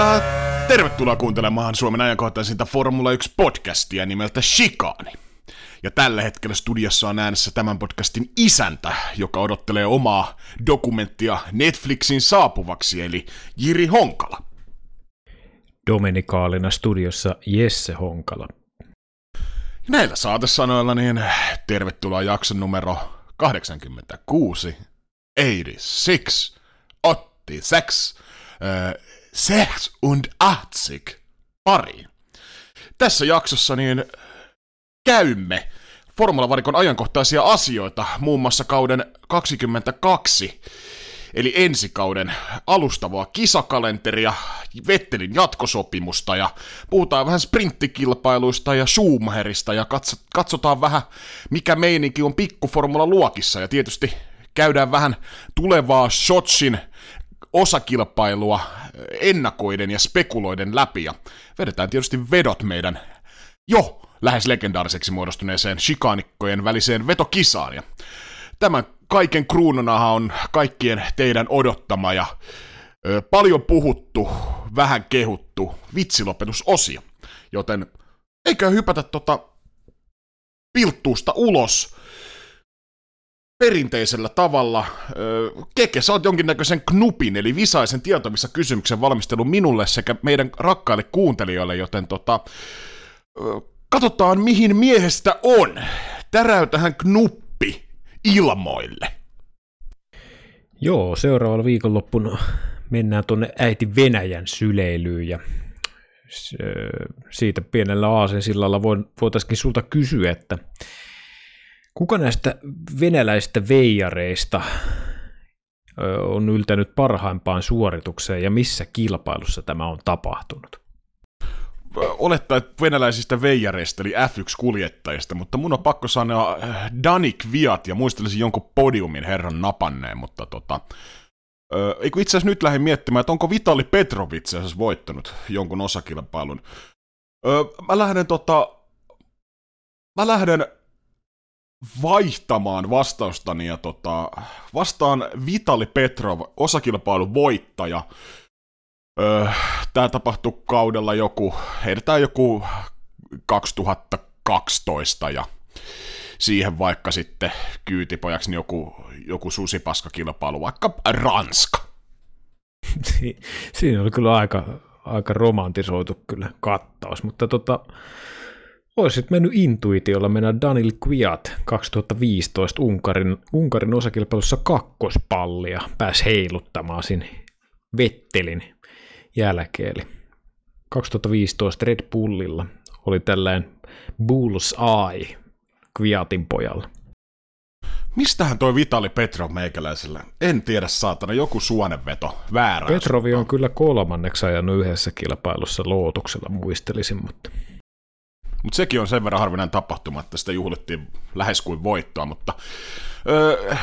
Ja tervetuloa kuuntelemaan Suomen ajankohtaisinta Formula 1-podcastia nimeltä Shikani. Ja tällä hetkellä studiossa on äänessä tämän podcastin isäntä, joka odottelee omaa dokumenttia Netflixin saapuvaksi, eli Jiri Honkala. Dominikaalina studiossa Jesse Honkala. Näillä saatesanoilla niin tervetuloa jakson numero 86, 86, 86, äh, 86 pariin. Tässä jaksossa niin käymme Formula-varikon ajankohtaisia asioita, muun muassa kauden 22, eli ensikauden alustavaa kisakalenteria, Vettelin jatkosopimusta ja puhutaan vähän sprinttikilpailuista ja Schumacherista ja katsotaan vähän mikä meininki on pikkuformula luokissa ja tietysti käydään vähän tulevaa Shotsin osakilpailua ennakoiden ja spekuloiden läpi ja vedetään tietysti vedot meidän jo lähes legendaariseksi muodostuneeseen shikanikkojen väliseen vetokisaan. Ja tämän kaiken kruununahan on kaikkien teidän odottama ja ö, paljon puhuttu, vähän kehuttu vitsilopetusosio. Joten eikö hypätä tota pilttuusta ulos perinteisellä tavalla. Keke, sä oot jonkinnäköisen knupin, eli visaisen tietomissa kysymyksen valmistelun minulle sekä meidän rakkaille kuuntelijoille, joten tota, katsotaan mihin miehestä on. Täräytähän knuppi ilmoille. Joo, seuraavalla viikonloppuna mennään tuonne äiti Venäjän syleilyyn ja siitä pienellä aasensillalla voitaisiin sulta kysyä, että Kuka näistä venäläisistä veijareista on yltänyt parhaimpaan suoritukseen ja missä kilpailussa tämä on tapahtunut? Olettaa, että venäläisistä veijareista, eli F1-kuljettajista, mutta mun on pakko sanoa äh, Danik Viat ja muistelisin jonkun podiumin herran napanneen, mutta tota, itse asiassa nyt lähdin miettimään, että onko Vitali Petrovic asiassa voittanut jonkun osakilpailun. Mä lähden tota... Mä lähden vaihtamaan vastaustani ja tota, vastaan Vitali Petrov, osakilpailun voittaja. Öö, Tämä tapahtui kaudella joku, heidetään joku 2012 ja siihen vaikka sitten kyytipojaksi joku, joku susipaskakilpailu, vaikka Ranska. Si- siinä oli kyllä aika, aika romantisoitu kyllä kattaus, mutta tota, Olisit mennyt intuitiolla mennä Daniel Kviat 2015 Unkarin, Unkarin osakilpailussa kakkospallia. Pääsi heiluttamaan sinne Vettelin jälkeen. Eli 2015 Red Bullilla oli tällainen Bulls Eye Kviatin pojalla. Mistähän toi Vitali Petrov meikäläisellä? En tiedä saatana, joku suonenveto, väärä. Petrovi on kyllä kolmanneksi ajanut yhdessä kilpailussa lootuksella, muistelisin, mutta mutta sekin on sen verran harvinainen tapahtuma, että sitä juhlittiin lähes kuin voittoa, mutta öö,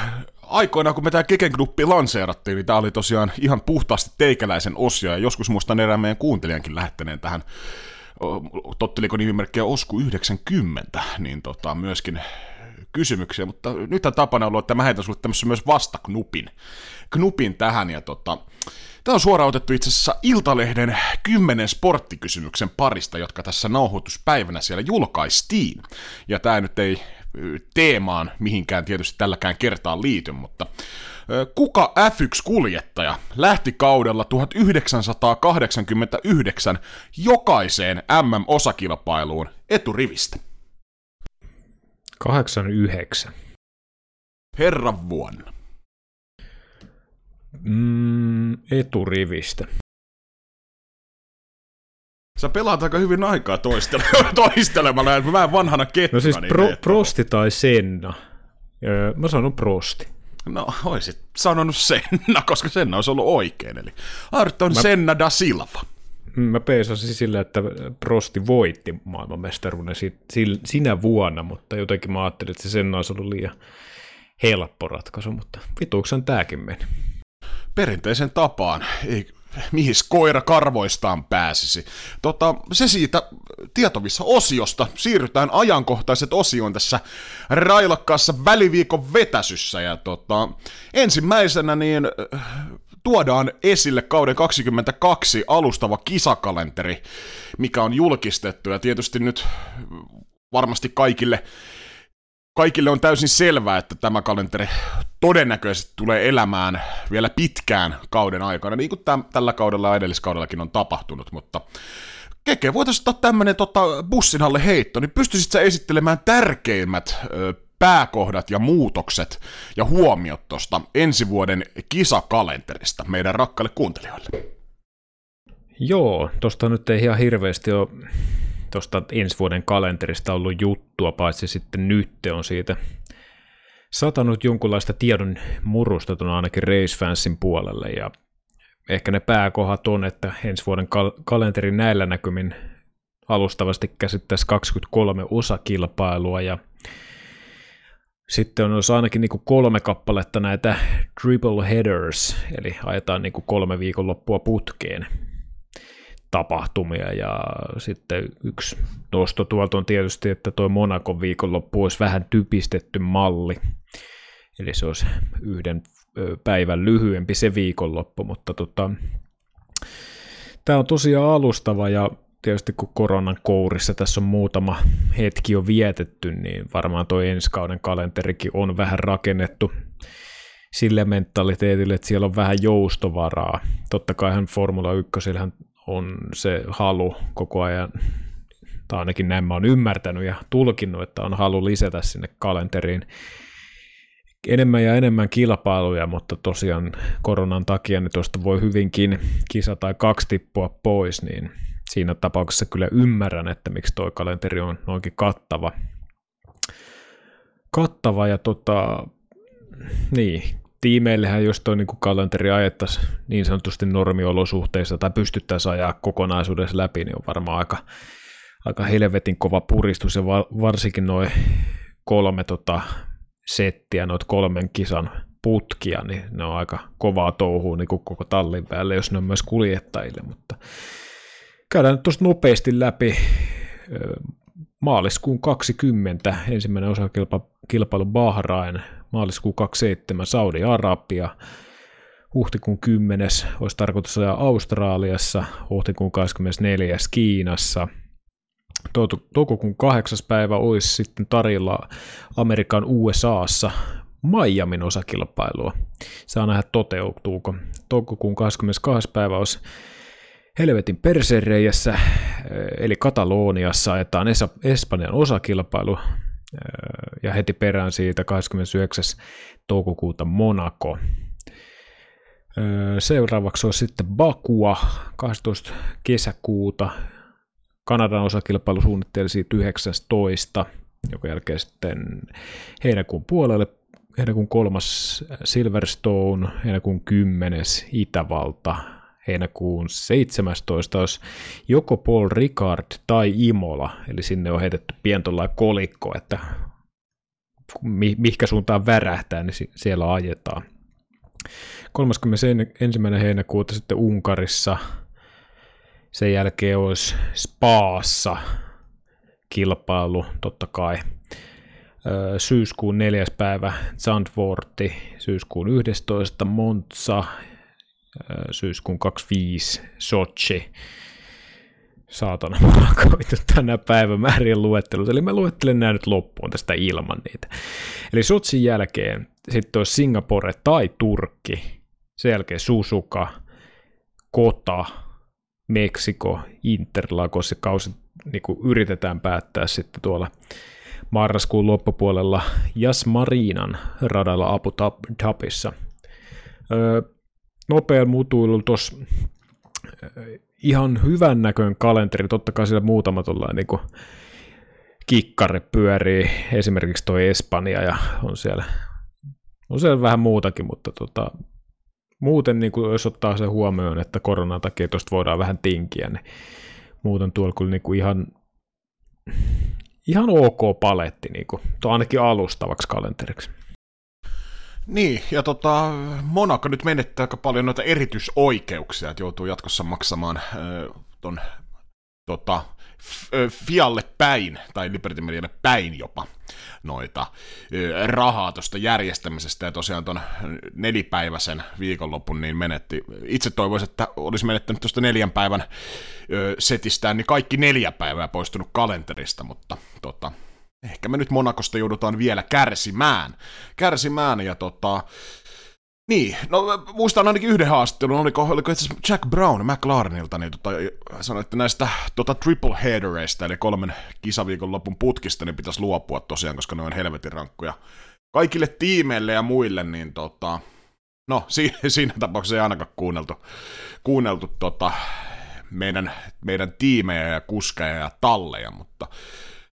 aikoinaan, kun me tämä Keken Gruppi lanseerattiin, niin tämä oli tosiaan ihan puhtaasti teikäläisen osio, ja joskus muistan erään meidän kuuntelijankin lähettäneen tähän totteliko nimimerkkiä Osku 90, niin tota, myöskin kysymyksiä, mutta nyt on tapana ollut, että mä heitän sulle tämmöisen myös vastaknupin knupin tähän, ja tota, Tämä on suoraan otettu itse asiassa Iltalehden kymmenen sporttikysymyksen parista, jotka tässä nauhoituspäivänä siellä julkaistiin. Ja tämä nyt ei teemaan mihinkään tietysti tälläkään kertaa liity, mutta Kuka F1-kuljettaja lähti kaudella 1989 jokaiseen MM-osakilpailuun eturivistä? 89. Herran vuonna. Mm, eturivistä. Sä pelaat aika hyvin aikaa toistele- toistelemalla, että mä en vanhana ketkä. No siis niin pro, Prosti tai Senna. Öö, mä sanon Prosti. No, oisit sanonut Senna, koska Senna olisi ollut oikein. Eli Arton mä... Senna da Silva. Mm, mä peisasin sillä, että Prosti voitti maailmanmestaruuden sinä vuonna, mutta jotenkin mä ajattelin, että se Senna olisi ollut liian helppo ratkaisu, mutta vituuksen tääkin meni perinteisen tapaan, ei, mihin koira karvoistaan pääsisi. Tota, se siitä tietovissa osiosta. Siirrytään ajankohtaiset osioon tässä railakkaassa väliviikon vetäsyssä. Ja tota, ensimmäisenä niin tuodaan esille kauden 22 alustava kisakalenteri, mikä on julkistettu. Ja tietysti nyt varmasti kaikille kaikille on täysin selvää, että tämä kalenteri todennäköisesti tulee elämään vielä pitkään kauden aikana, niin kuin täm, tällä kaudella ja edelliskaudellakin on tapahtunut, mutta Keke, voitaisiin ottaa tämmöinen tota, bussin alle heitto, niin pystyisit esittelemään tärkeimmät ö, pääkohdat ja muutokset ja huomiot tuosta ensi vuoden kisakalenterista meidän rakkaille kuuntelijoille? Joo, tuosta nyt ei ihan hirveästi ole tuosta ensi vuoden kalenterista ollut juttua, paitsi sitten nyt on siitä satanut jonkunlaista tiedon murusta tuon ainakin Racefansin puolelle, ja ehkä ne pääkohat on, että ensi vuoden kal- kalenteri näillä näkymin alustavasti käsittäisi 23 osakilpailua, ja sitten on olisi ainakin niin kuin kolme kappaletta näitä triple headers, eli ajetaan niin kuin kolme viikonloppua putkeen tapahtumia. Ja sitten yksi nosto tuolta on tietysti, että tuo Monakon viikonloppu olisi vähän typistetty malli, eli se olisi yhden päivän lyhyempi se viikonloppu, mutta tota, tämä on tosiaan alustava ja tietysti kun koronan kourissa tässä on muutama hetki jo vietetty, niin varmaan tuo ensi kauden kalenterikin on vähän rakennettu sille mentaliteetille, että siellä on vähän joustovaraa. Totta kai hän Formula 1 on se halu koko ajan, tai ainakin näin mä oon ymmärtänyt ja tulkinnut, että on halu lisätä sinne kalenteriin enemmän ja enemmän kilpailuja, mutta tosiaan koronan takia niin tuosta voi hyvinkin kisa tai kaksi tippua pois, niin siinä tapauksessa kyllä ymmärrän, että miksi tuo kalenteri on noinkin kattava. Kattava ja tota, niin, tiimeillehän, jos tuo niin kalenteri ajettaisiin niin sanotusti normiolosuhteissa tai pystyttäisiin ajaa kokonaisuudessa läpi, niin on varmaan aika, aika helvetin kova puristus ja varsinkin noin kolme tota, settiä, noit kolmen kisan putkia, niin ne on aika kovaa touhua niin koko tallin päälle, jos ne on myös kuljettajille, mutta käydään nyt tuosta nopeasti läpi maaliskuun 20 ensimmäinen osakilpailu Bahrain, maaliskuun 27 Saudi-Arabia, huhtikuun 10. olisi tarkoitus ajaa Australiassa, huhtikuun 24. Kiinassa, toukokuun 8. päivä olisi sitten tarjolla Amerikan USAssa Miamin osakilpailua. Saa nähdä toteutuuko. Toukokuun 22. päivä olisi helvetin persereijässä, eli Kataloniassa ajetaan Espanjan osakilpailu, ja heti perään siitä 29. toukokuuta Monaco. Seuraavaksi on sitten Bakua 12. kesäkuuta. Kanadan osakilpailu suunnittelisi 19. joka jälkeen sitten heinäkuun puolelle heinäkuun kolmas Silverstone, heinäkuun 10. Itävalta, heinäkuun 17. olisi joko Paul Ricard tai Imola, eli sinne on heitetty pientolla kolikko, että mi- mihinkä suuntaan värähtää, niin siellä ajetaan. 31. heinäkuuta sitten Unkarissa, sen jälkeen olisi Spaassa kilpailu, totta kai. Syyskuun neljäs päivä Zandvoorti, syyskuun 11. Monza, syyskuun 25 Sochi. Saatana, mä oon tänä päivämäärien luettelussa. Eli mä luettelen nämä nyt loppuun tästä ilman niitä. Eli Sotsin jälkeen sitten olisi Singapore tai Turkki. Sen jälkeen Suzuka, Kota, Meksiko, Interlagos ja kausi niin yritetään päättää sitten tuolla marraskuun loppupuolella Jas Marinan radalla Abu Dhabissa. Öö, nopea mutuilu tuossa ihan hyvän näköinen kalenteri, totta kai siellä muutama tuollainen niin kikkare pyörii, esimerkiksi tuo Espanja ja on siellä, on siellä vähän muutakin, mutta tota, muuten niin kuin, jos ottaa se huomioon, että koronan takia tuosta voidaan vähän tinkiä, niin muuten tuolla kyllä niin kuin ihan, ihan ok paletti, niin kuin, ainakin alustavaksi kalenteriksi. Niin, ja tota, Monaco nyt menettää aika paljon noita erityisoikeuksia, että joutuu jatkossa maksamaan äh, ton, tota, Fialle päin, tai Liberty Medialle päin jopa, noita rahaa tuosta järjestämisestä, ja tosiaan tuon nelipäiväisen viikonlopun niin menetti. Itse toivoisin, että olisi menettänyt tuosta neljän päivän setistään, niin kaikki neljä päivää poistunut kalenterista, mutta tota, ehkä me nyt Monakosta joudutaan vielä kärsimään. Kärsimään, ja tota, niin, no muistan ainakin yhden haastattelun, oliko, oliko itse Jack Brown McLarenilta, niin tota, sanoi, että näistä tota, triple headereista, eli kolmen kisaviikon lopun putkista, niin pitäisi luopua tosiaan, koska ne on helvetin rankkuja. Kaikille tiimeille ja muille, niin tota, no siinä, siinä tapauksessa ei ainakaan kuunneltu, kuunneltu tota, meidän, meidän tiimejä ja kuskeja ja talleja, mutta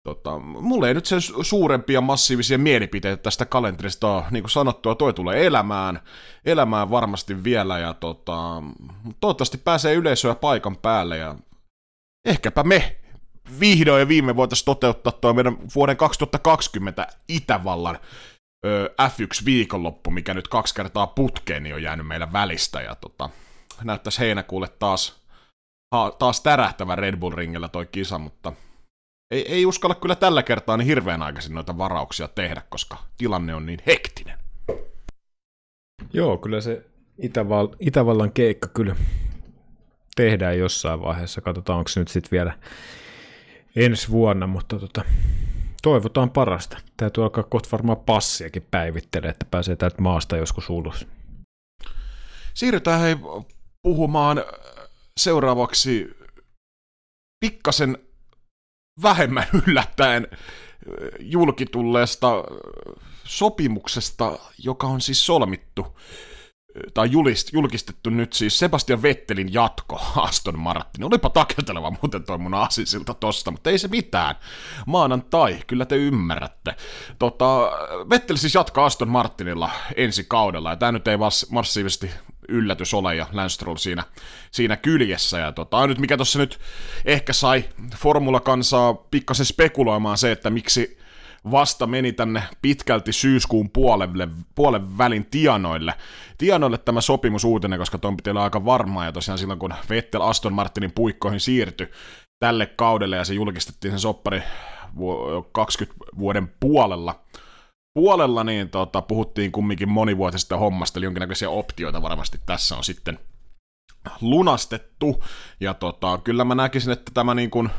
Tota, mulla ei nyt sen suurempia massiivisia mielipiteitä tästä kalenterista. Niin kuin sanottua, toi tulee elämään, elämään varmasti vielä, ja tota, toivottavasti pääsee yleisöä paikan päälle, ja ehkäpä me vihdoin ja viime voitaisiin toteuttaa tuo meidän vuoden 2020 Itävallan ö, F1-viikonloppu, mikä nyt kaksi kertaa putkeen niin on jäänyt meidän välistä, ja tota, näyttäisi heinäkuulle taas, taas tärähtävä Red Bull ringillä toi kisa, mutta ei, ei uskalla kyllä tällä kertaa niin hirveän aikaisin noita varauksia tehdä, koska tilanne on niin hektinen. Joo, kyllä se Itäval- Itävallan keikka kyllä tehdään jossain vaiheessa. Katsotaan, onko se nyt sitten vielä ensi vuonna, mutta tota, toivotaan parasta. Täytyy alkaa kohta varmaan passiakin päivittelee, että pääsee täältä maasta joskus ulos. Siirrytään hei puhumaan seuraavaksi pikkasen vähemmän yllättäen julkitulleesta sopimuksesta, joka on siis solmittu tai julist, julkistettu nyt siis Sebastian Vettelin jatko Aston Martin. Olipa takelteleva muuten toi mun asisilta tosta, mutta ei se mitään. Maanantai, kyllä te ymmärrätte. Tota, Vettel siis jatkaa Aston Martinilla ensi kaudella, ja tämä nyt ei massiivisesti yllätys ole, ja Stroll siinä, siinä kyljessä. Ja tota, nyt mikä tuossa nyt ehkä sai Formula-kansaa pikkasen spekuloimaan se, että miksi vasta meni tänne pitkälti syyskuun puolelle, puolen välin tianoille. Tianoille tämä sopimus uutinen, koska tuon piti olla aika varmaa, ja tosiaan silloin kun Vettel Aston Martinin puikkoihin siirtyi tälle kaudelle, ja se julkistettiin sen soppari 20 vuoden puolella, puolella niin tota, puhuttiin kumminkin monivuotisesta hommasta, eli jonkinnäköisiä optioita varmasti tässä on sitten lunastettu, ja tota, kyllä mä näkisin, että tämä niin kuin,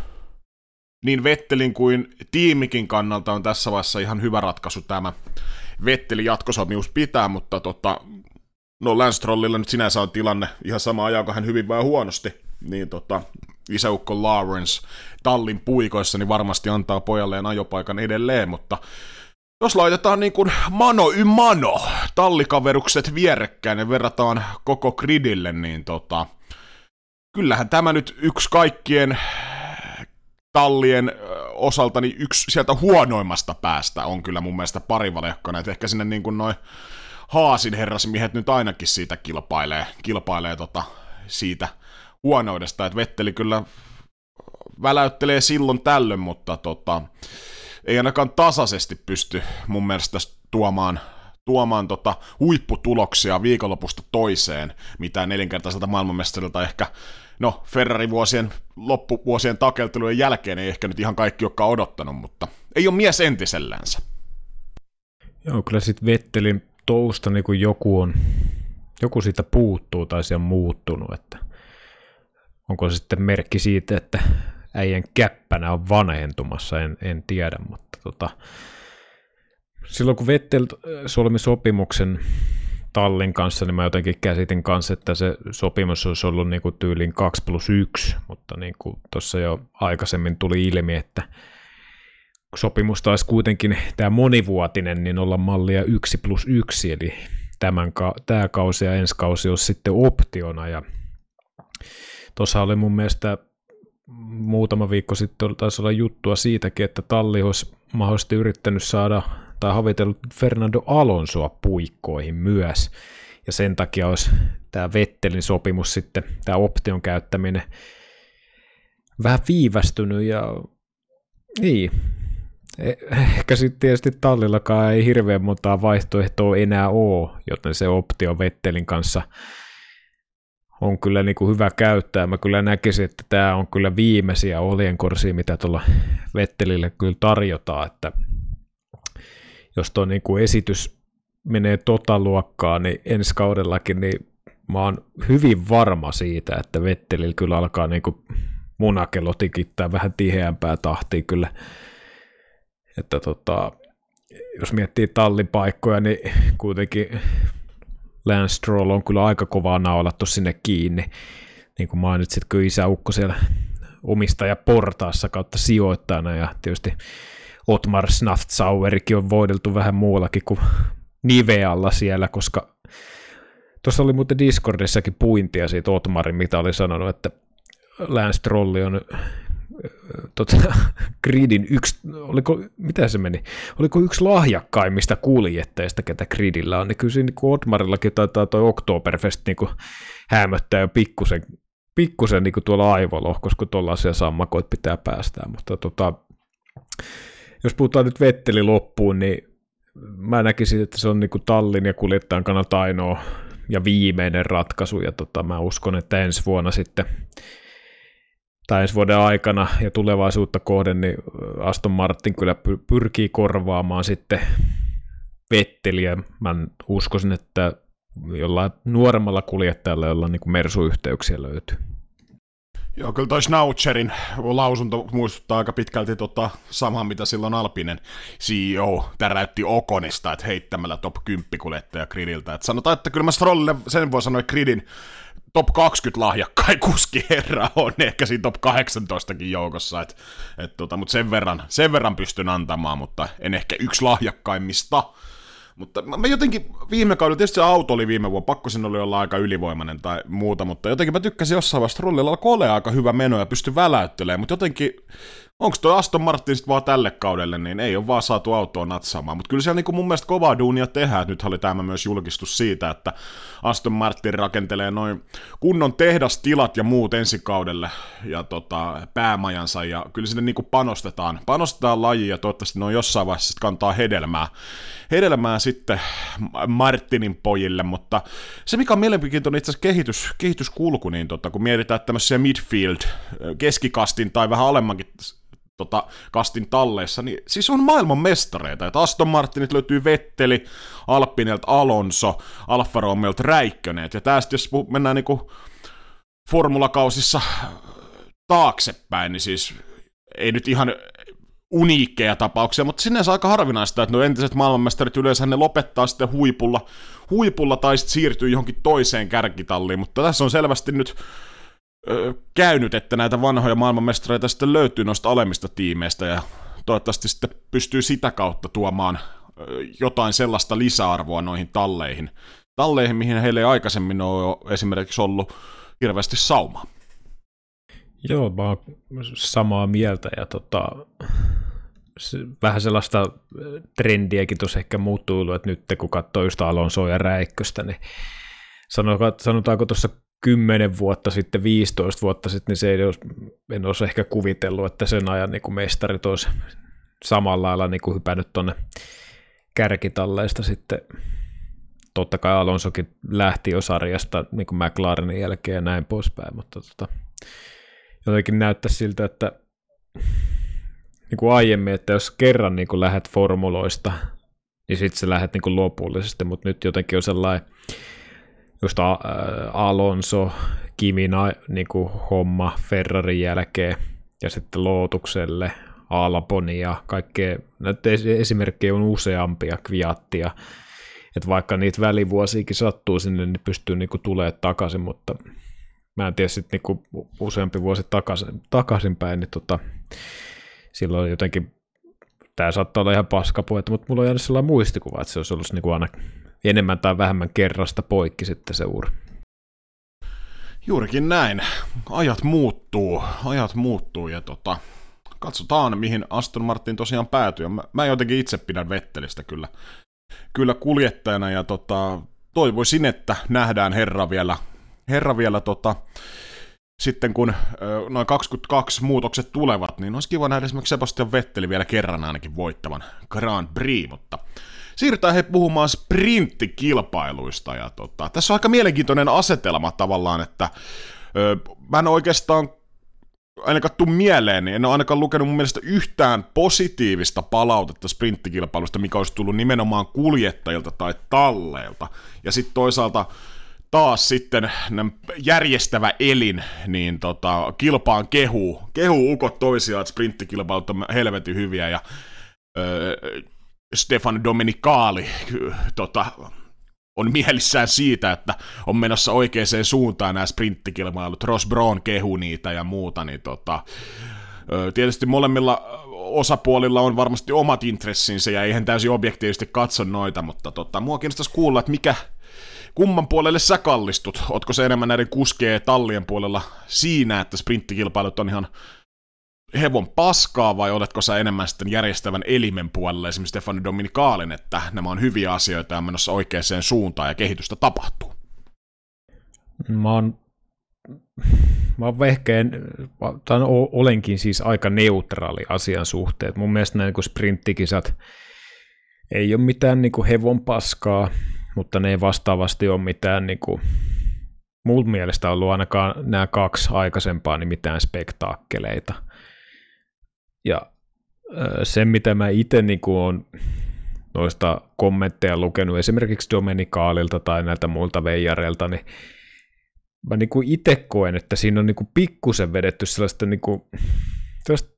niin Vettelin kuin tiimikin kannalta on tässä vaiheessa ihan hyvä ratkaisu tämä Vettelin jatkosopimus pitää, mutta tota, no Lance nyt sinänsä on tilanne ihan sama ajanko hän hyvin vai huonosti, niin tota, isäukko Lawrence tallin puikoissa niin varmasti antaa pojalleen ajopaikan edelleen, mutta jos laitetaan niin kuin mano y mano, tallikaverukset vierekkäin ja verrataan koko gridille, niin tota, kyllähän tämä nyt yksi kaikkien tallien osalta niin yksi sieltä huonoimmasta päästä on kyllä mun mielestä parivalehkana, että ehkä sinne niin kuin noin Haasin herrasmiehet nyt ainakin siitä kilpailee, kilpailee tota siitä huonoudesta, että Vetteli kyllä väläyttelee silloin tällöin, mutta tota, ei ainakaan tasaisesti pysty mun mielestä tuomaan, tuomaan tota huipputuloksia viikonlopusta toiseen, mitä nelinkertaiselta maailmanmestarilta ehkä no Ferrari-vuosien loppuvuosien takeltelujen jälkeen ei ehkä nyt ihan kaikki olekaan odottanut, mutta ei ole mies entisellänsä. Joo, kyllä sitten Vettelin tousta niin kuin joku on, joku siitä puuttuu tai se on muuttunut, että onko se sitten merkki siitä, että äijän käppänä on vanhentumassa, en, en tiedä, mutta tota, silloin kun Vettel solmi sopimuksen Tallin kanssa, niin mä jotenkin käsitin kanssa, että se sopimus olisi ollut niin kuin tyylin 2 plus 1, mutta niin tuossa jo aikaisemmin tuli ilmi, että sopimus taisi kuitenkin tämä monivuotinen, niin olla mallia 1 plus 1, eli tämän, tämä kausi ja ensi kausi olisi sitten optiona, ja tuossa oli mun mielestä muutama viikko sitten taisi olla juttua siitäkin, että Talli olisi mahdollisesti yrittänyt saada tai havitellut Fernando Alonsoa puikkoihin myös, ja sen takia olisi tämä Vettelin sopimus sitten, tämä option käyttäminen vähän viivästynyt, ja niin, e- ehkä sitten tietysti tallillakaan ei hirveän montaa vaihtoehtoa enää ole, joten se optio Vettelin kanssa on kyllä niin kuin hyvä käyttää. Mä kyllä näkisin, että tämä on kyllä viimeisiä oljenkorsia, mitä tuolla Vettelille kyllä tarjotaan, että jos tuo niin kuin esitys menee tota luokkaa, niin ensi kaudellakin, niin mä oon hyvin varma siitä, että Vettelillä kyllä alkaa niin kuin munakello tikittää vähän tiheämpää tahtia kyllä. Että tota, jos miettii tallipaikkoja, niin kuitenkin Lance Stroll on kyllä aika kovaa naulattu sinne kiinni. Niin kuin mainitsit, kyllä isäukko siellä omistaja portaassa kautta sijoittajana ja tietysti Otmar Snaftsauerikin on voideltu vähän muullakin kuin Nivealla siellä, koska tuossa oli muuten Discordissakin puintia siitä Otmarin, mitä oli sanonut, että Lance Trolli on tota, Gridin yksi, oliko, mitä se meni, oliko yksi lahjakkaimmista kuljettajista, ketä Gridillä on, niin kyllä siinä niin Otmarillakin taitaa toi Oktoberfest niin hämöttää jo pikkusen, pikkusen niin tuolla aivolohkossa, kun tuollaisia sammakoit pitää päästää, mutta tota, jos puhutaan nyt Vetteli loppuun, niin mä näkisin, että se on niin tallin ja kuljettajan kannalta ainoa ja viimeinen ratkaisu, ja tota, mä uskon, että ensi vuonna sitten tai ensi vuoden aikana ja tulevaisuutta kohden, niin Aston Martin kyllä pyrkii korvaamaan sitten Vetteliä. Mä uskoisin, että jollain nuoremmalla kuljettajalla, jolla niin Mersu-yhteyksiä löytyy. Joo, kyllä toi Schnauzerin lausunto muistuttaa aika pitkälti tota samaa, mitä silloin Alpinen CEO täräytti Okonista, että heittämällä top 10 kuljettaja Gridiltä. Et sanotaan, että kyllä mä Strollille sen voi sanoa, että Gridin top 20 lahjakkain kuski herra on ehkä siinä top 18kin joukossa, et, et tota, mutta sen verran, sen verran pystyn antamaan, mutta en ehkä yksi lahjakkaimmista. Mutta mä jotenkin viime kaudella, tietysti se auto oli viime vuonna, pakko sinne oli olla aika ylivoimainen tai muuta, mutta jotenkin mä tykkäsin jossain vaiheessa, Rollilla alkoi aika hyvä meno ja pystyi väläyttelemään, mutta jotenkin onko toi Aston Martin sitten vaan tälle kaudelle, niin ei ole vaan saatu autoa natsaamaan. Mutta kyllä siellä niinku mun mielestä kovaa duunia tehdään. Nyt oli tämä myös julkistus siitä, että Aston Martin rakentelee noin kunnon tehdastilat ja muut ensi kaudelle ja tota, päämajansa. Ja kyllä sinne niinku panostetaan. Panostetaan lajiin ja toivottavasti ne on jossain vaiheessa kantaa hedelmää. Hedelmää sitten Martinin pojille, mutta se mikä on mielenkiintoinen itse asiassa kehitys, kehityskulku, niin tota, kun mietitään tämmöisiä midfield, keskikastin tai vähän alemmankin tota, kastin talleissa, niin siis on maailman mestareita. Että Aston Martinit löytyy Vetteli, Alppinelta Alonso, Alfa Romeolta Räikköneet. Ja tästä jos mennään niinku formulakausissa taaksepäin, niin siis ei nyt ihan uniikkeja tapauksia, mutta sinänsä aika harvinaista, että no entiset maailmanmestarit yleensä ne lopettaa sitten huipulla, huipulla tai sitten siirtyy johonkin toiseen kärkitalliin, mutta tässä on selvästi nyt käynyt, että näitä vanhoja maailmanmestareita sitten löytyy noista alemmista tiimeistä ja toivottavasti sitten pystyy sitä kautta tuomaan jotain sellaista lisäarvoa noihin talleihin. Talleihin, mihin heille ei aikaisemmin ole esimerkiksi ollut hirveästi saumaa. Joo, mä oon samaa mieltä ja tota, vähän sellaista trendiäkin tuossa ehkä muuttuu, että nyt kun katsoo just Alonsoa ja Räikköstä, niin sanotaanko tuossa 10 vuotta sitten, 15 vuotta sitten, niin se ei olisi, en olisi ehkä kuvitellut, että sen ajan niin kuin mestarit olisi samalla lailla niin kuin hypännyt tuonne kärkitalleista sitten. Totta kai Alonsokin lähti jo sarjasta niin kuin McLarenin jälkeen ja näin poispäin, mutta tota, jotenkin näyttää siltä, että niin kuin aiemmin, että jos kerran niin kuin lähdet formuloista, niin sitten sä lähdet niin kuin lopullisesti, mutta nyt jotenkin on sellainen just Alonso, Kimina niin kuin homma Ferrarin jälkeen ja sitten Lootukselle, Alboni ja kaikkea, näitä esimerkkejä on useampia, Kviattia, että vaikka niitä välivuosiakin sattuu sinne, niin pystyy niinku tulemaan takaisin, mutta mä en tiedä sitten niinku useampi vuosi takaisin, takaisinpäin, niin tota, silloin jotenkin tämä saattaa olla ihan paskapuhetta, mutta mulla on jäänyt sellainen muistikuva, että se olisi ollut niinku aina enemmän tai vähemmän kerrasta poikki sitten se ura. Juurikin näin. Ajat muuttuu, ajat muuttuu ja tota, katsotaan mihin Aston Martin tosiaan päätyy. Mä, mä jotenkin itse pidän Vettelistä kyllä, kyllä kuljettajana ja tota, toivoisin, että nähdään herra vielä, herra vielä tota, sitten kun noin 22 muutokset tulevat, niin olisi kiva nähdä esimerkiksi Sebastian Vetteli vielä kerran ainakin voittavan Grand Prix, mutta siirrytään he puhumaan sprinttikilpailuista. Ja tota, tässä on aika mielenkiintoinen asetelma tavallaan, että ö, mä en oikeastaan ainakaan tuu mieleen, niin en ole ainakaan lukenut mun mielestä yhtään positiivista palautetta sprinttikilpailusta, mikä olisi tullut nimenomaan kuljettajilta tai talleilta. Ja sitten toisaalta taas sitten järjestävä elin, niin tota, kilpaan kehuu, kehuu ukot toisiaan, että sprinttikilpailut on helvetin hyviä, ja öö, Stefan Dominikali tota, on mielissään siitä, että on menossa oikeaan suuntaan nämä sprinttikilpailut. Ross Brown kehu niitä ja muuta, niin tota, tietysti molemmilla osapuolilla on varmasti omat intressinsä ja eihän täysin objektiivisesti katso noita, mutta tota, mua kiinnostaisi kuulla, että mikä, kumman puolelle sä kallistut? Otko se enemmän näiden kuskeen tallien puolella siinä, että sprinttikilpailut on ihan hevon paskaa, vai oletko sä enemmän sitten järjestävän elimen puolella, esimerkiksi Stefano Dominikaalin, että nämä on hyviä asioita ja menossa oikeaan suuntaan ja kehitystä tapahtuu? Mä oon, mä oon vehkeen, tai olenkin siis aika neutraali asian suhteen. Mun mielestä nämä niin sprinttikisat ei ole mitään niin kuin hevon paskaa, mutta ne ei vastaavasti ole mitään niin kuin, mun mielestä ollut ainakaan nämä kaksi aikaisempaa niin mitään spektaakkeleita – ja se, mitä mä itse niin noista kommentteja lukenut esimerkiksi Domenikaalilta tai näiltä muilta veijareilta, niin mä niin itse koen, että siinä on niin pikkusen vedetty sellaista, niin kuin, sellaista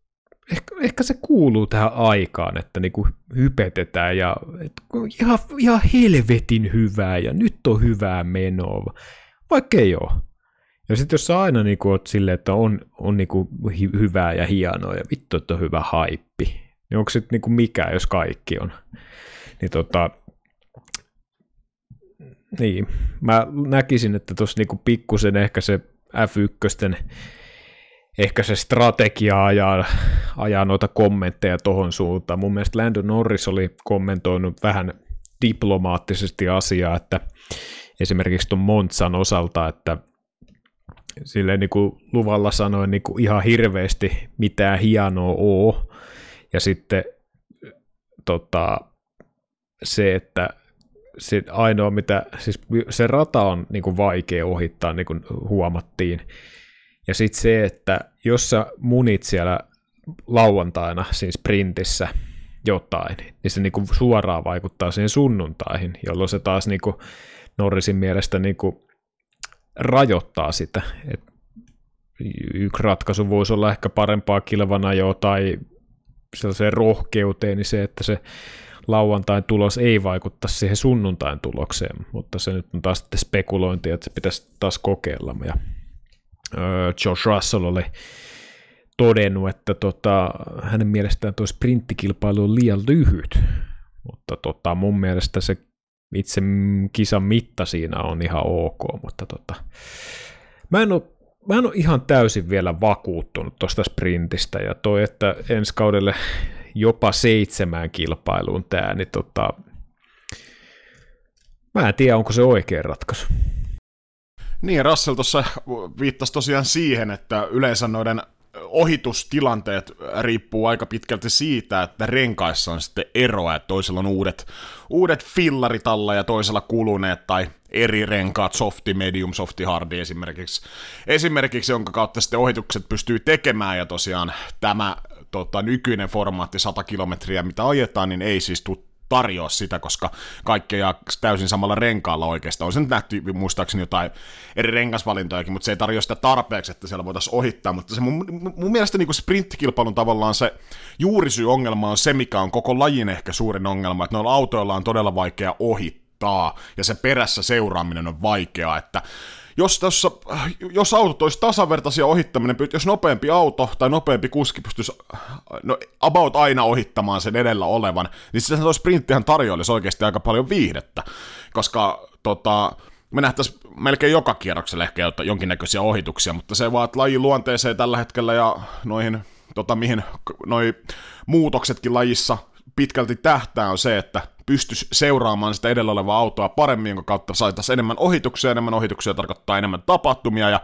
ehkä, ehkä se kuuluu tähän aikaan, että niin kuin hypetetään ja että ihan, ihan helvetin hyvää ja nyt on hyvää menoa, vaikka ei ole. Ja sitten jos sä aina niin oot silleen, että on, on niin kuin hy- hyvää ja hienoa ja vittu, että on hyvä haippi, niin onko se niin kuin mikä, jos kaikki on? Niin tota, niin, mä näkisin, että tuossa niinku pikkusen ehkä se F1, ehkä se strategia ajaa, ajaa noita kommentteja tohon suuntaan. Mun mielestä Landon Norris oli kommentoinut vähän diplomaattisesti asiaa, että esimerkiksi tuon Montsan osalta, että silleen niin kuin luvalla sanoen niin kuin ihan hirveästi mitään hienoa oo. Ja sitten tota, se, että se ainoa mitä, siis se rata on niin kuin vaikea ohittaa, niin kuin huomattiin. Ja sitten se, että jos sä munit siellä lauantaina, siinä sprintissä jotain, niin se niin kuin suoraan vaikuttaa siihen sunnuntaihin, jolloin se taas niin kuin Norrisin mielestä niin kuin rajoittaa sitä. Et yksi ratkaisu voisi olla ehkä parempaa kilvana jo tai sellaiseen rohkeuteen, niin se, että se lauantain tulos ei vaikutta siihen sunnuntain tulokseen, mutta se nyt on taas sitten spekulointi, että se pitäisi taas kokeilla. Ja Josh Russell oli todennut, että tota, hänen mielestään tuo sprinttikilpailu on liian lyhyt, mutta tota, mun mielestä se itse kisan mitta siinä on ihan ok, mutta tota, mä en ole mä en ole ihan täysin vielä vakuuttunut tuosta sprintistä, ja toi, että ensi kaudelle jopa seitsemään kilpailuun tämä, niin tota, mä en tiedä, onko se oikea ratkaisu. Niin, Russell tuossa viittasi tosiaan siihen, että yleensä noiden ohitustilanteet riippuu aika pitkälti siitä, että renkaissa on sitten eroa, että toisella on uudet, uudet fillarit alla ja toisella kuluneet tai eri renkaat, softi, medium, softi, hardi esimerkiksi, esimerkiksi jonka kautta sitten ohitukset pystyy tekemään ja tosiaan tämä tota, nykyinen formaatti 100 kilometriä, mitä ajetaan, niin ei siis tule tarjoa sitä, koska kaikki jää täysin samalla renkaalla oikeastaan. On se nyt nähty muistaakseni jotain eri rengasvalintojakin, mutta se ei tarjoa sitä tarpeeksi, että siellä voitaisiin ohittaa. Mutta se mun, mun mielestä niin sprinttikilpailun tavallaan se juurisyy ongelma on se, mikä on koko lajin ehkä suurin ongelma, että noilla autoilla on todella vaikea ohittaa, ja se perässä seuraaminen on vaikeaa, että jos, tossa, jos autot olisi tasavertaisia ohittaminen, jos nopeampi auto tai nopeampi kuski pystyisi no, about aina ohittamaan sen edellä olevan, niin sitten tuo sprinttihän tarjoilisi oikeasti aika paljon viihdettä, koska tota, me nähtäisiin melkein joka kierroksella ehkä jonkinnäköisiä ohituksia, mutta se vaan, että lajin luonteeseen tällä hetkellä ja noihin, tota, mihin noi muutoksetkin lajissa pitkälti tähtää on se, että pystyisi seuraamaan sitä edellä olevaa autoa paremmin, jonka kautta saataisiin enemmän ohituksia, enemmän ohituksia tarkoittaa enemmän tapahtumia, ja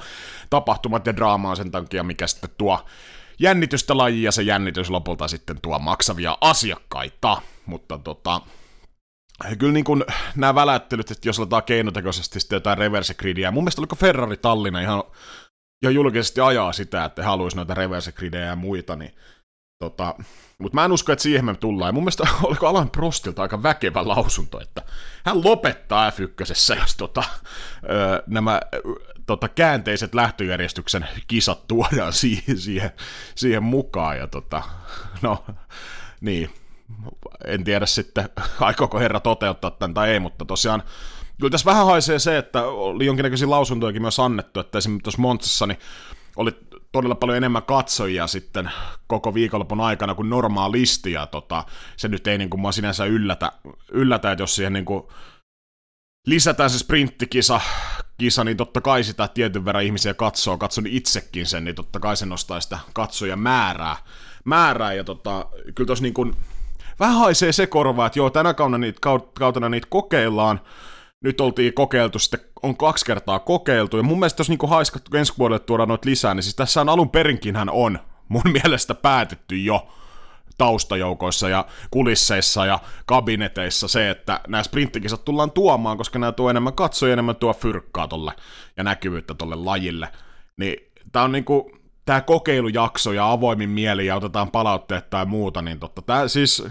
tapahtumat ja draamaa sen takia, mikä sitten tuo jännitystä lajia, ja se jännitys lopulta sitten tuo maksavia asiakkaita, mutta tota, kyllä niin kuin nämä väläyttelyt, että jos aletaan keinotekoisesti sitten jotain reverse gridia, mun mielestä oliko Ferrari Tallinna ihan, ihan julkisesti ajaa sitä, että haluaisi noita reverse gridejä ja muita, niin tota, mutta mä en usko, että siihen me tullaan. Ja mun mielestä oliko Alan Prostilta aika väkevä lausunto, että hän lopettaa F1, jos tota, ö, nämä tota, käänteiset lähtöjärjestyksen kisat tuodaan siihen, siihen, siihen mukaan. Ja tota, no, niin, en tiedä sitten, aikooko herra toteuttaa tämän tai ei, mutta tosiaan kyllä tässä vähän haisee se, että oli jonkinnäköisiä lausuntojakin myös annettu, että esimerkiksi tuossa Montsassa niin oli todella paljon enemmän katsojia sitten koko viikonlopun aikana kuin normaalisti, ja tota, se nyt ei niin kuin mua sinänsä yllätä, yllätä että jos siihen niin kuin lisätään se sprinttikisa, kisa, niin totta kai sitä tietyn verran ihmisiä katsoo, katson itsekin sen, niin totta kai se nostaa sitä katsoja määrää, määrää ja tota, kyllä tuossa niin kuin, vähän haisee se korva, että joo, tänä kautena niitä, kautena niitä kokeillaan, nyt oltiin kokeiltu, sitten on kaksi kertaa kokeiltu, ja mun mielestä jos niinku haiskattu ensi vuodelle tuodaan noita lisää, niin siis tässä on alun perinkinhän on mun mielestä päätetty jo taustajoukoissa ja kulisseissa ja kabineteissa se, että nämä sprinttikisat tullaan tuomaan, koska nämä tuo enemmän katsoja, enemmän tuo fyrkkaa tolle ja näkyvyyttä tolle lajille. Niin tää on niinku, tämä kokeilujakso ja avoimin mieli ja otetaan palautteet tai muuta, niin totta, tää siis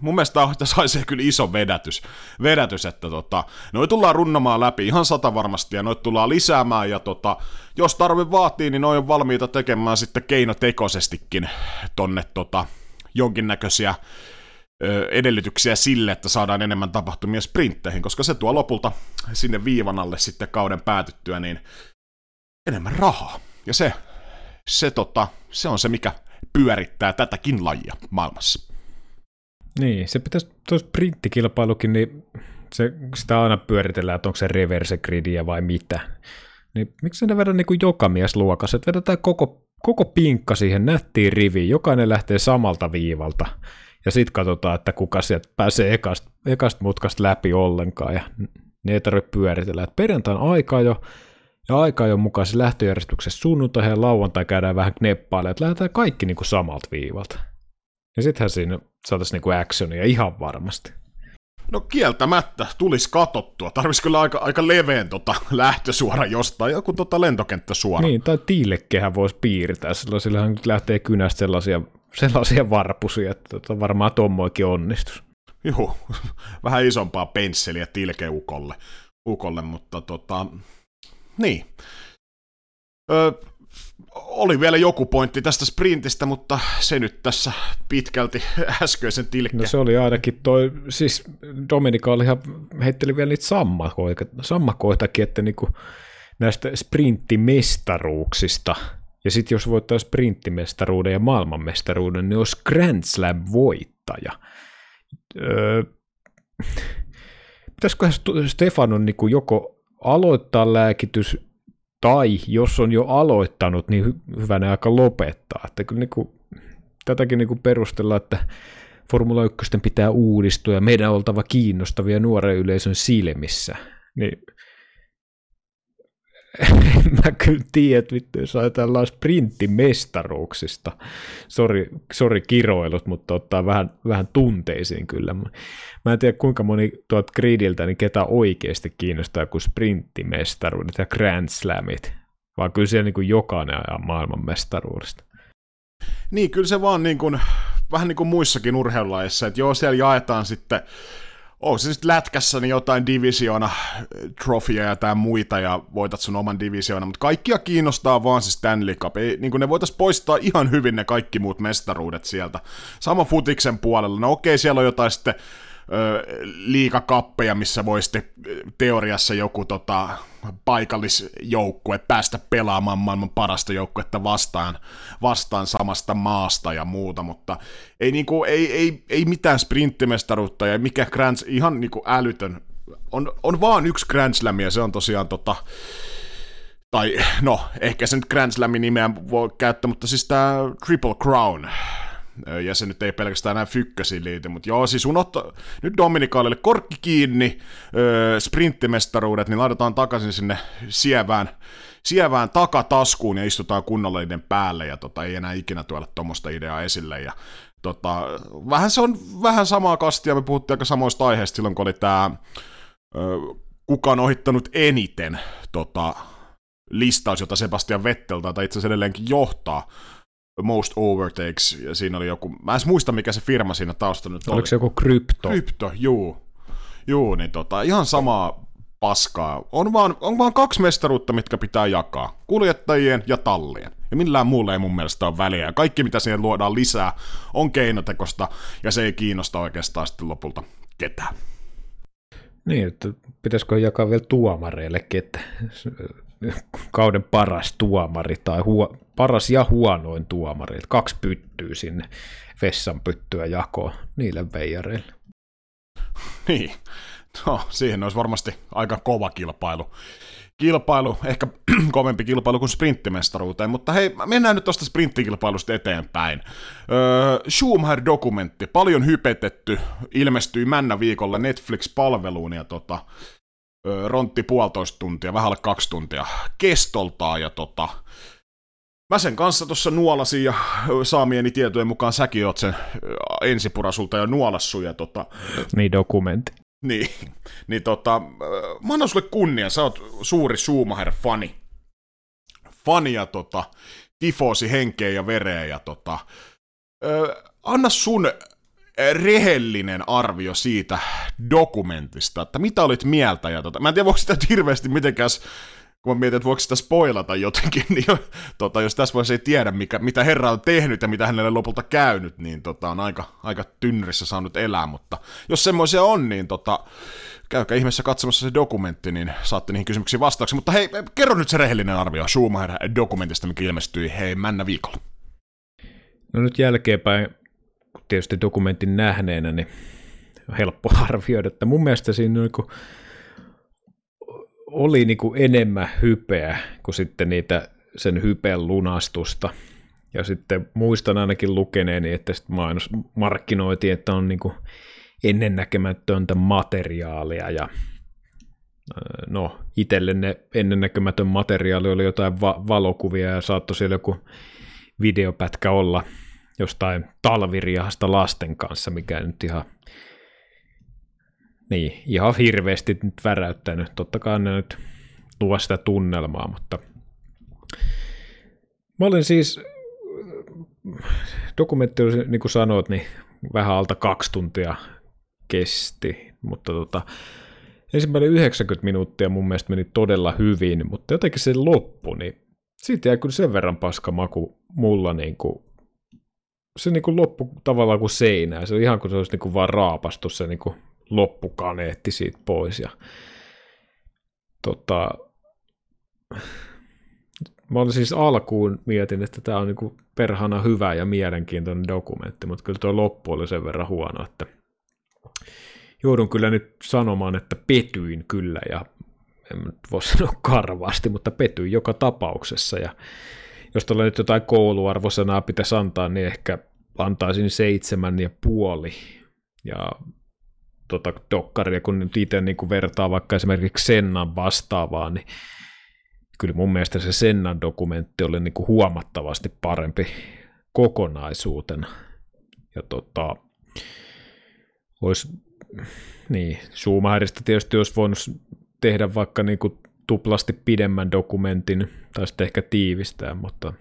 mun mielestä tässä haisee kyllä iso vedätys, vedätys että tota, noi tullaan runnomaan läpi ihan sata varmasti ja noit tullaan lisäämään ja tota, jos tarve vaatii, niin noin on valmiita tekemään sitten keinotekoisestikin tonne tota, jonkinnäköisiä ö, edellytyksiä sille, että saadaan enemmän tapahtumia sprintteihin, koska se tuo lopulta sinne viivan alle sitten kauden päätyttyä niin enemmän rahaa. Ja se, se, tota, se on se, mikä pyörittää tätäkin lajia maailmassa. Niin, se pitäisi, tuo sprinttikilpailukin, niin se, sitä aina pyöritellään, että onko se reverse gridia vai mitä. Niin miksi ne vedä niin kuin joka mies luokassa, että vedetään koko, koko pinkka siihen nättiin riviin, jokainen lähtee samalta viivalta, ja sitten katsotaan, että kuka sieltä pääsee ekasta, ekasta mutkasta läpi ollenkaan, ja ne ei tarvitse pyöritellä. Et perjantain aika jo, ja aika jo mukaan se lähtöjärjestyksessä sunnuntai ja lauantai käydään vähän kneppailemaan, että lähdetään kaikki niin kuin samalta viivalta. Ja sittenhän siinä saataisiin niinku actionia ihan varmasti. No kieltämättä, tulisi katottua. Tarvitsisi kyllä aika, aika leveen tota lähtösuora jostain, joku tota lentokenttä suora. Niin, tai tiilekkehän voisi piirtää, silloin sillähän lähtee kynästä sellaisia, sellaisia varpusia, että tota varmaan tommoikin onnistus. Joo, vähän isompaa pensseliä tilkeukolle, ukolle, mutta tota, niin. Ö, oli vielä joku pointti tästä sprintistä, mutta se nyt tässä pitkälti äskeisen tilkkeen. No se oli ainakin toi, siis Dominika oli ihan, heitteli vielä niitä sammakoita, sammakoitakin, että niinku näistä sprinttimestaruuksista, ja sitten jos voittaa sprinttimestaruuden ja maailmanmestaruuden, niin olisi Grand Slam-voittaja. Öö, pitäisiköhän Stefanon niinku joko aloittaa lääkitys tai jos on jo aloittanut, niin hy- hyvänä aika lopettaa. Että kyllä niin kuin, tätäkin niin perustellaan, että Formula 1 pitää uudistua ja meidän on oltava kiinnostavia nuoren yleisön silmissä. Niin en mä kyllä tiedä, että vittu, jos ajatellaan sprinttimestaruuksista, sori, sori kiroilut, mutta ottaa vähän, vähän tunteisiin kyllä. Mä en tiedä kuinka moni tuot gridiltä, niin ketä oikeasti kiinnostaa kuin sprinttimestaruudet ja Grand Slamit, vaan kyllä siellä niin kuin jokainen ajaa maailmanmestaruudesta. Niin, kyllä se vaan niin kuin, vähän niin kuin muissakin urheilulajeissa, että joo, siellä jaetaan sitten onko se sitten lätkässä niin jotain divisiona trofia ja tai muita ja voitat sun oman divisiona, mutta kaikkia kiinnostaa vaan se Stanley Cup. Ei, niin ne voitaisiin poistaa ihan hyvin ne kaikki muut mestaruudet sieltä. Sama futiksen puolella. No okei, siellä on jotain sitten liikakappeja, missä voi sitten teoriassa joku tota, paikallisjoukkue päästä pelaamaan maailman parasta joukkuetta vastaan, vastaan samasta maasta ja muuta, mutta ei, niinku, ei, ei, ei mitään sprinttimestaruutta ja mikä Grand, ihan niinku älytön. On, on vaan yksi Grand Slam ja se on tosiaan tota, tai no, ehkä sen Grand Slamin nimeä voi käyttää, mutta siis tämä Triple Crown, ja se nyt ei pelkästään näin fykkäsiin liity, mutta joo, siis unohto, nyt Dominikaalille korkki kiinni, sprinttimestaruudet, niin laitetaan takaisin sinne sievään, sievään takataskuun ja istutaan kunnolla niiden päälle, ja tota, ei enää ikinä tuoda tuommoista ideaa esille, ja tota, vähän se on vähän samaa kastia, me puhuttiin aika samoista aiheista silloin, kun oli tämä kuka on ohittanut eniten tota, listaus, jota Sebastian Vettel tai itse asiassa edelleenkin johtaa, Most Overtakes, ja siinä oli joku, mä en muista mikä se firma siinä taustalla nyt Oliko se joku krypto? Krypto, juu. Juu, niin tota, ihan samaa paskaa. On vaan, on vaan kaksi mestaruutta, mitkä pitää jakaa. Kuljettajien ja tallien. Ja millään muulla ei mun mielestä ole väliä. Ja kaikki, mitä siihen luodaan lisää, on keinotekosta, ja se ei kiinnosta oikeastaan sitten lopulta ketään. Niin, että pitäisikö jakaa vielä tuomareillekin, että kauden paras tuomari tai huo, paras ja huonoin tuomari, että kaksi pyttyy sinne vessan pyttyä jakoon niille veijareille. Niin, no siihen olisi varmasti aika kova kilpailu. Kilpailu, ehkä kovempi kilpailu kuin sprinttimestaruuteen, mutta hei, mennään nyt tuosta sprinttikilpailusta eteenpäin. Öö, Schumacher-dokumentti, paljon hypetetty, ilmestyi männä viikolla Netflix-palveluun ja tota, rontti puolitoista tuntia, vähän alle kaksi tuntia kestoltaan ja tota, Mä sen kanssa tuossa nuolasin ja saamieni tietojen mukaan säkin oot sen ensipurasulta jo nuolassu ja tota... Niin dokumentti. Niin, niin tota, mä annan sulle kunnia, sä oot suuri Schumacher-fani. Fani ja tota, tifoosi henkeä ja vereä ja tota, ö, anna sun rehellinen arvio siitä dokumentista, että mitä olit mieltä, ja tota, mä en tiedä, voiko sitä hirveästi mitenkään kun mä mietin, että voiko sitä spoilata jotenkin, niin tota, jos tässä voisi ei tiedä, mikä, mitä herra on tehnyt ja mitä hänelle lopulta käynyt, niin tota, on aika, aika tynrissä saanut elää, mutta jos semmoisia on, niin tota, käykää ihmeessä katsomassa se dokumentti, niin saatte niihin kysymyksiin vastauksia. Mutta hei, kerro nyt se rehellinen arvio Schumacher-dokumentista, mikä ilmestyi hei männä viikolla. No nyt jälkeenpäin tietysti dokumentin nähneenä, niin on helppo arvioida, että mun mielestä siinä niin kuin oli niin kuin enemmän hypeä kuin sitten niitä sen hypeen lunastusta. Ja sitten muistan ainakin lukeneeni, että sitten mainos markkinoitiin, että on niin kuin ennennäkemätöntä materiaalia ja no itselle ne ennennäkemätön materiaali oli jotain va- valokuvia ja saattoi siellä joku videopätkä olla jostain talviriahasta lasten kanssa, mikä nyt ihan, niin, ihan hirveästi nyt väräyttänyt. Totta kai ne nyt luo sitä tunnelmaa, mutta mä olin siis, dokumentti, niin kuin sanoit, niin vähän alta kaksi tuntia kesti, mutta tota, ensimmäinen 90 minuuttia mun mielestä meni todella hyvin, mutta jotenkin se loppu, niin siitä jäi kyllä sen verran paska maku mulla niin kuin se niin kuin loppu tavallaan kuin seinää. Se on ihan kuin se olisi niin kuin vaan raapastu se niin kuin loppukaneetti siitä pois. Ja, tota, mä olin siis alkuun mietin, että tämä on niin kuin perhana hyvä ja mielenkiintoinen dokumentti, mutta kyllä tuo loppu oli sen verran huono, että joudun kyllä nyt sanomaan, että petyin kyllä ja en nyt voi sanoa karvaasti, mutta petyin joka tapauksessa ja jos tuolla nyt jotain kouluarvosanaa pitäisi antaa, niin ehkä antaisin seitsemän ja puoli. Ja tota, dokkaria, kun nyt itse niin kuin vertaa vaikka esimerkiksi Sennan vastaavaa, niin kyllä mun mielestä se Sennan dokumentti oli niin kuin huomattavasti parempi kokonaisuutena. Ja tota, olisi, niin, Schumacherista tietysti olisi voinut tehdä vaikka niin kuin tuplasti pidemmän dokumentin, tai sitten ehkä tiivistää, mutta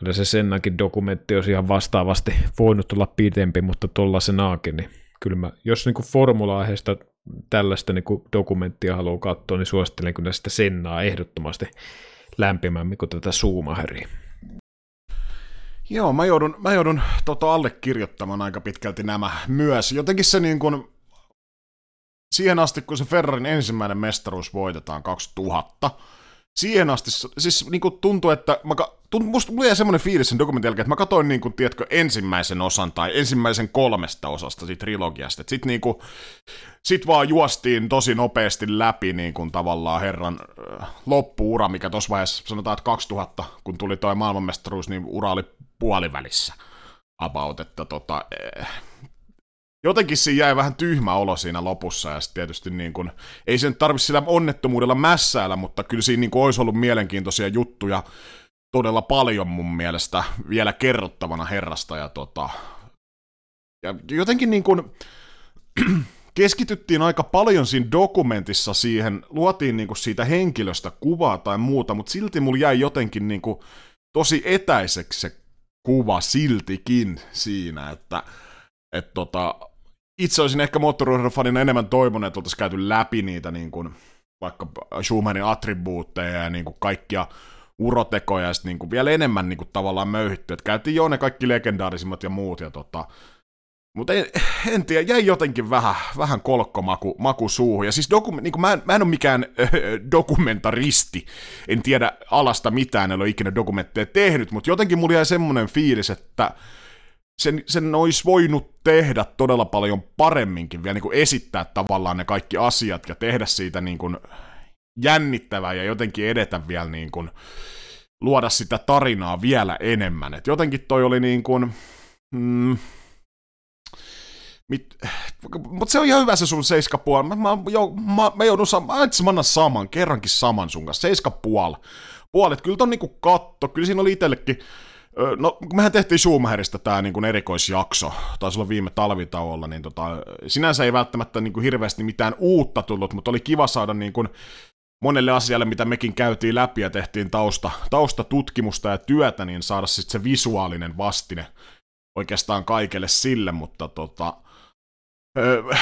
kyllä se Sennakin dokumentti olisi ihan vastaavasti voinut olla pidempi, mutta naakin, niin kyllä mä, jos niin formula-aiheesta tällaista niin dokumenttia haluaa katsoa, niin suosittelen kyllä sitä Sennaa ehdottomasti lämpimämmin kuin tätä Schumacheria. Joo, mä joudun, mä joudun tota allekirjoittamaan aika pitkälti nämä myös. Jotenkin se niin kuin, siihen asti, kun se Ferrarin ensimmäinen mestaruus voitetaan 2000, siihen asti, siis niin kuin tuntuu, että mä, musta mulla jäi semmoinen fiilis sen dokumentin jälkeen, että mä katsoin niin kuin, tiedätkö, ensimmäisen osan tai ensimmäisen kolmesta osasta siitä trilogiasta. Sitten niin kuin, sit vaan juostiin tosi nopeasti läpi niin kuin, tavallaan herran äh, loppuura, mikä tuossa vaiheessa sanotaan, että 2000, kun tuli toi maailmanmestaruus, niin ura oli puolivälissä. about, että tota, eh, jotenkin siinä jäi vähän tyhmä olo siinä lopussa, ja sitten tietysti niin kun, ei sen tarvitse sillä onnettomuudella mässäillä, mutta kyllä siinä niin olisi ollut mielenkiintoisia juttuja todella paljon mun mielestä vielä kerrottavana herrasta, ja tota, ja jotenkin niin kuin, keskityttiin aika paljon siinä dokumentissa siihen, luotiin niin kuin siitä henkilöstä kuvaa tai muuta, mutta silti mulla jäi jotenkin niin kuin tosi etäiseksi se kuva siltikin siinä, että et tota, itse olisin ehkä moottoriurheilufanina enemmän toivonut, että oltaisiin käyty läpi niitä niin kuin, vaikka Schumannin attribuutteja ja niin kuin kaikkia urotekoja ja sitten niin kuin vielä enemmän niin kuin tavallaan möyhitty. Että käytiin jo ne kaikki legendaarisimmat ja muut ja tota, mutta en, en tiedä, jäi jotenkin vähän, vähän kolkkomaku maku suuhun. Ja siis dokum, niin mä, en, mä en ole mikään äh, dokumentaristi, en tiedä alasta mitään, en ole ikinä dokumentteja tehnyt, mutta jotenkin mulla jäi semmoinen fiilis, että sen, sen olisi voinut tehdä todella paljon paremminkin, vielä niin kuin esittää tavallaan ne kaikki asiat ja tehdä siitä niin kuin jännittävää ja jotenkin edetä vielä niin kuin, luoda sitä tarinaa vielä enemmän. Et jotenkin toi oli niin kuin, mm, Mit... Mutta se on ihan hyvä se sun seiskapuoli. Mä, mä, jo, mä, mä joudun saamaan, mä itse annan saman, kerrankin saman sun kanssa. Seiskapuoli. Puolet, kyllä ton niinku katto, kyllä siinä oli itsellekin, No, kun mehän tehtiin Schumacherista tämä niin erikoisjakso, taisi olla viime talvitauolla, niin tota, sinänsä ei välttämättä niin kuin hirveästi mitään uutta tullut, mutta oli kiva saada niin kuin monelle asialle, mitä mekin käytiin läpi ja tehtiin tausta, taustatutkimusta ja työtä, niin saada sitten se visuaalinen vastine oikeastaan kaikelle sille, mutta tota,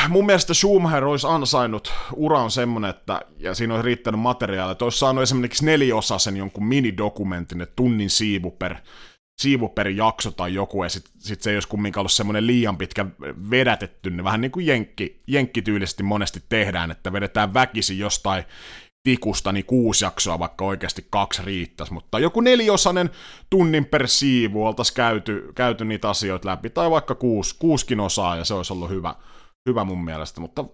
mun mielestä Schumacher olisi ansainnut, ura on semmonen, että, ja siinä olisi riittänyt materiaalia, että olisi saanut esimerkiksi neliosasen jonkun minidokumentin, että tunnin siivu per, siivu per jakso tai joku, ja sitten sit se ei olisi kumminkaan ollut semmoinen liian pitkä vedätetty, niin vähän niin kuin jenkki, jenkkityylisesti monesti tehdään, että vedetään väkisin jostain tikusta niin kuusi jaksoa, vaikka oikeasti kaksi riittäisi, mutta joku neliosainen tunnin per siivu oltaisiin käyty, käyty niitä asioita läpi, tai vaikka kuusi, kuuskin osaa, ja se olisi ollut hyvä, hyvä mun mielestä, mutta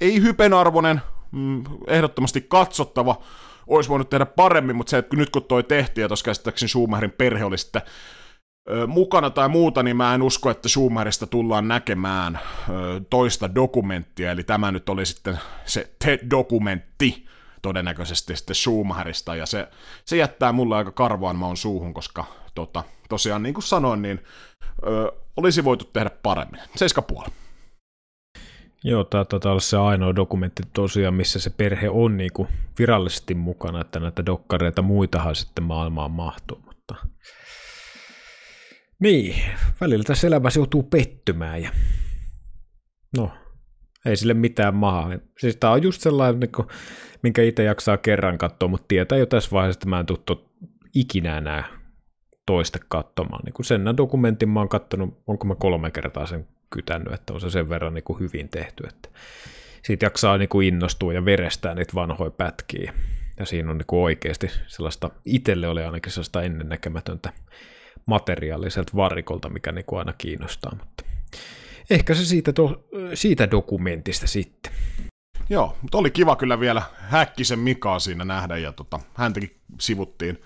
ei hypenarvoinen, mm, ehdottomasti katsottava, olisi voinut tehdä paremmin, mutta se, että nyt kun toi tehtiin, ja tuossa käsittääkseni Schumacherin perhe oli sitten mukana tai muuta, niin mä en usko, että Schumacherista tullaan näkemään toista dokumenttia, eli tämä nyt oli sitten se te-dokumentti, todennäköisesti sitten Schumacherista, ja se, se jättää mulle aika karvaan maun suuhun, koska tota, tosiaan niin kuin sanoin, niin ö, olisi voitu tehdä paremmin. Seiska puoli. Joo, tämä taitaa olla se ainoa dokumentti tosiaan, missä se perhe on niin kuin virallisesti mukana, että näitä dokkareita muitahan sitten maailmaan mahtuu, mutta niin, välillä tässä elämässä joutuu pettymään ja no, ei sille mitään maha. Siis tämä on just sellainen, niin kuin, minkä itse jaksaa kerran katsoa, mutta tietää jo tässä vaiheessa, että mä en tule ikinä enää toista katsomaan. Niin sen dokumentin mä oon katsonut, onko mä kolme kertaa sen kytännyt, että on se sen verran niin kuin hyvin tehty, että siitä jaksaa niin kuin innostua ja verestää niitä vanhoja pätkiä. Ja siinä on niin kuin oikeasti sellaista, itselle oli ainakin sellaista ennennäkemätöntä materiaaliselta varikolta, mikä niin kuin aina kiinnostaa, mutta ehkä se siitä, to, siitä dokumentista sitten. Joo, mutta oli kiva kyllä vielä Häkkisen Mikaa siinä nähdä, ja tota, häntäkin sivuttiin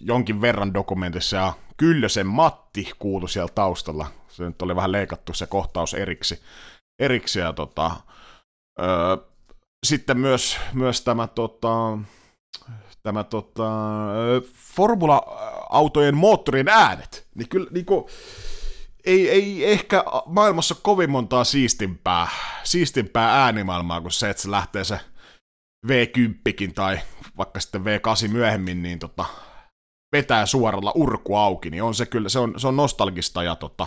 jonkin verran dokumentissa, ja Kyllösen Matti kuului siellä taustalla. Se nyt oli vähän leikattu se kohtaus eriksi, eriksi ja tota, öö, sitten myös, myös tämä, tota, tämä tota, formula-autojen moottorien äänet. Niin kyllä niin kuin, ei, ei ehkä maailmassa kovin montaa siistimpää, siistimpää äänimaailmaa kuin se, että se lähtee se V10 tai vaikka sitten V8 myöhemmin, niin tota, vetää suoralla urku auki, niin on se kyllä, se on, se on nostalgista ja tota,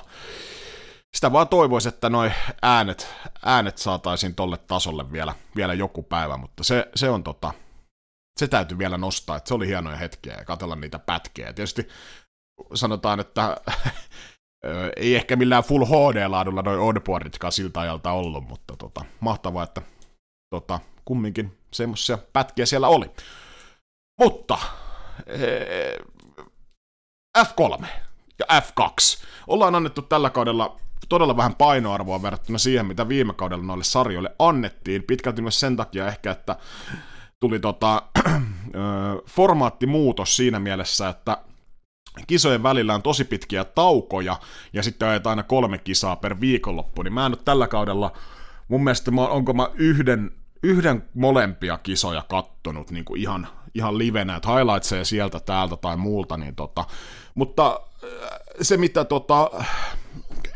sitä vaan toivoisi, että noi äänet, äänet saataisiin tolle tasolle vielä, vielä joku päivä, mutta se, se on tota, se täytyy vielä nostaa, että se oli hienoja hetkiä ja katsella niitä pätkiä. Ja tietysti sanotaan, että ei ehkä millään Full HD-laadulla noin onboarditkaan siltä ajalta ollut, mutta tota, mahtavaa, että tota, kumminkin semmoisia pätkiä siellä oli. Mutta F3 ja F2 ollaan annettu tällä kaudella todella vähän painoarvoa verrattuna siihen, mitä viime kaudella noille sarjoille annettiin. Pitkälti myös sen takia ehkä, että tuli tota, formaattimuutos siinä mielessä, että kisojen välillä on tosi pitkiä taukoja, ja sitten ajetaan aina kolme kisaa per viikonloppu, niin mä en ole tällä kaudella, mun mielestä mä, onko mä yhden, yhden molempia kisoja kattonut niin kuin ihan, ihan livenä, että highlightseja sieltä täältä tai muulta, niin tota, mutta äh, se mitä tota,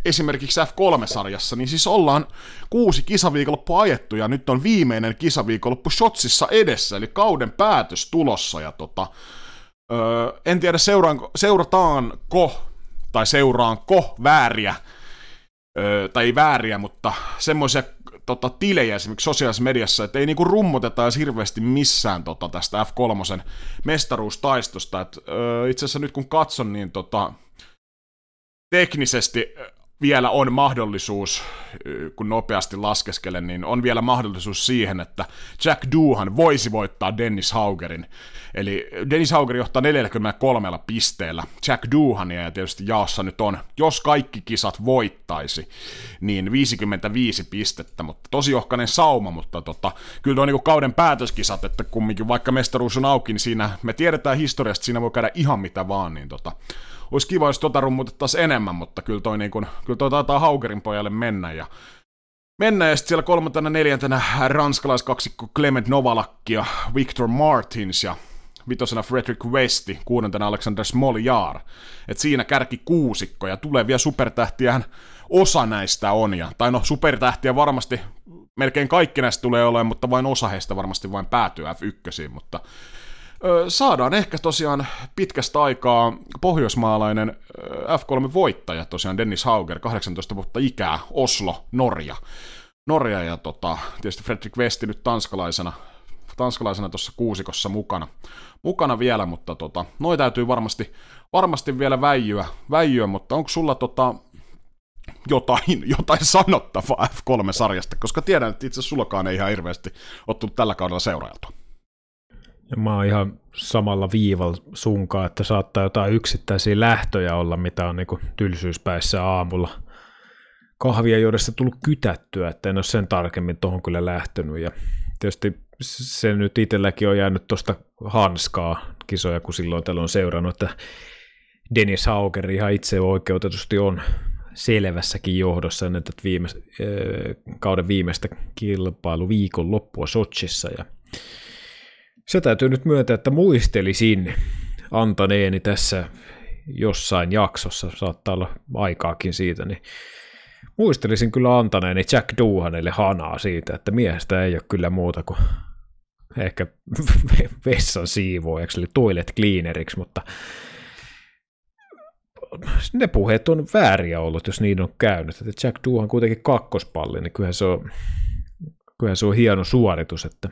esimerkiksi F3-sarjassa, niin siis ollaan kuusi kisaviikonloppu ajettu ja nyt on viimeinen kisaviikonloppu Shotsissa edessä, eli kauden päätös tulossa ja tota, öö, en tiedä seuraanko, seurataanko tai seuraanko vääriä, öö, tai ei vääriä, mutta semmoisia tota, tilejä esimerkiksi sosiaalisessa mediassa, että ei niinku rummuteta edes hirveästi missään tota, tästä F3 mestaruustaistosta. Et, öö, itse asiassa nyt kun katson, niin tota, teknisesti vielä on mahdollisuus, kun nopeasti laskeskelen, niin on vielä mahdollisuus siihen, että Jack Doohan voisi voittaa Dennis Haugerin. Eli Dennis Hauger johtaa 43 pisteellä Jack Doohania, ja tietysti jaossa nyt on, jos kaikki kisat voittaisi, niin 55 pistettä, mutta tosi ohkainen sauma, mutta tota, kyllä on niin kauden päätöskisat, että kumminkin vaikka mestaruus on auki, niin siinä me tiedetään historiasta, siinä voi käydä ihan mitä vaan, niin tota, olisi kiva, jos tota rummutettaisiin enemmän, mutta kyllä toi, niin kun, kyllä toi taitaa Haugerin pojalle mennä. Ja mennä ja sitten siellä kolmantena neljäntenä ranskalaiskaksikko Clement Novalakki ja Victor Martins ja vitosena Frederick Westi, kuudentena Alexander Smoljar. Et siinä kärki kuusikko ja tulevia supertähtiähän osa näistä on. Ja, tai no supertähtiä varmasti melkein kaikki näistä tulee olemaan, mutta vain osa heistä varmasti vain päätyy F1, mutta saadaan ehkä tosiaan pitkästä aikaa pohjoismaalainen F3-voittaja, tosiaan Dennis Hauger, 18 vuotta ikää, Oslo, Norja. Norja ja tota, tietysti Fredrik Westi nyt tanskalaisena, tanskalaisena tuossa kuusikossa mukana, mukana vielä, mutta tota, noi täytyy varmasti, varmasti vielä väijyä, väijyä mutta onko sulla tota, jotain, jotain sanottavaa F3-sarjasta, koska tiedän, että itse sullakaan ei ihan hirveästi tullut tällä kaudella seurailtua. Mä oon ihan samalla viivalla sunkaan, että saattaa jotain yksittäisiä lähtöjä olla, mitä on niin tylsyyspäissä aamulla kahvia juodessa tullut kytättyä, että en ole sen tarkemmin tuohon kyllä lähtenyt. Ja tietysti se nyt itselläkin on jäänyt tuosta hanskaa kisoja, kun silloin tällä on seurannut, että Dennis Hauger ihan itse oikeutetusti on selvässäkin johdossa ennen tätä viime, kauden viimeistä kilpailu viikon loppua Sochissa ja se täytyy nyt myöntää, että muistelisin antaneeni tässä jossain jaksossa, saattaa olla aikaakin siitä, niin muistelisin kyllä antaneeni Jack Doohanille hanaa siitä, että miehestä ei ole kyllä muuta kuin ehkä vessan siivoajaksi, eli toilet cleaneriksi, mutta ne puheet on vääriä ollut, jos niin on käynyt. Että Jack Doohan kuitenkin kakkospalli, niin kyllähän se on, kyllähän se on hieno suoritus, että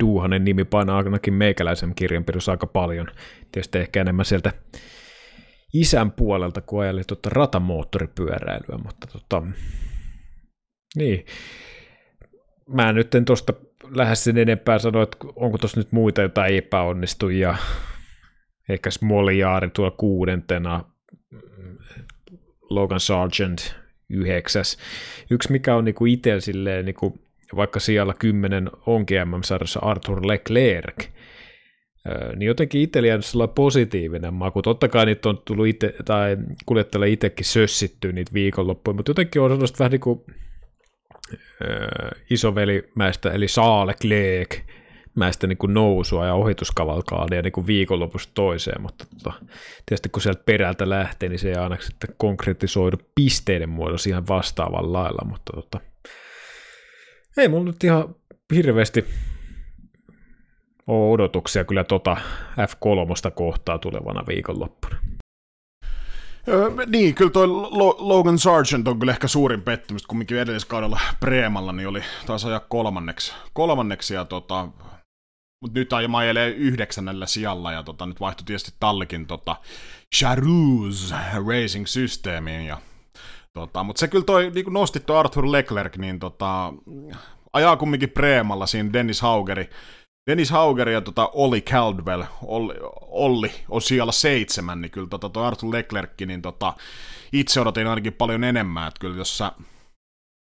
Duuhanen nimi painaa ainakin meikäläisen kirjanpidossa aika paljon. Tietysti ehkä enemmän sieltä isän puolelta, kun ajeli tuota ratamoottoripyöräilyä, mutta tota, niin. Mä nyt en tuosta lähes sen enempää sano, että onko tuossa nyt muita jotain epäonnistujia. Ehkä Smoliaari tuolla kuudentena, Logan Sargent yhdeksäs. Yksi mikä on niinku itsellä silleen niinku vaikka siellä 10 onkin MM-sarjassa Arthur Leclerc, niin jotenkin itsellä jäänyt sellainen positiivinen maku. Totta kai niitä on tullut itse, tai kuljettajalle itsekin sössittyä niitä viikonloppuja, mutta jotenkin on sellaista vähän niin kuin isovelimäistä, eli Saale Leclerc, mäistä niin kuin nousua ja ohituskavalkaadia niin kuin viikonlopusta toiseen, mutta tota, tietysti kun sieltä perältä lähtee, niin se ei aina sitten konkretisoidu pisteiden muodossa ihan vastaavan lailla, mutta tota, ei mulla nyt ihan hirveästi ole odotuksia kyllä tota F3 kohtaa tulevana viikonloppuna. Öö, niin, kyllä toi Logan Sargent on kyllä ehkä suurin pettymys, kumminkin edelliskaudella Preemalla niin oli taas ajaa kolmanneksi, kolmanneksi ja tota, mutta nyt ajelee yhdeksännellä sijalla ja tota, nyt vaihtui tietysti tallikin tota, Charuz Racing Systeemiin ja Tota, mutta se kyllä toi, niin nosti tuo Arthur Leclerc, niin tota, ajaa kumminkin Preemalla siinä Dennis Haugeri. Dennis Hauger ja tota Olli Caldwell, Olli, Olli on siellä seitsemän, niin kyllä tota, tuo Arthur Leclerc, niin tota, itse odotin ainakin paljon enemmän, että kyllä jos sä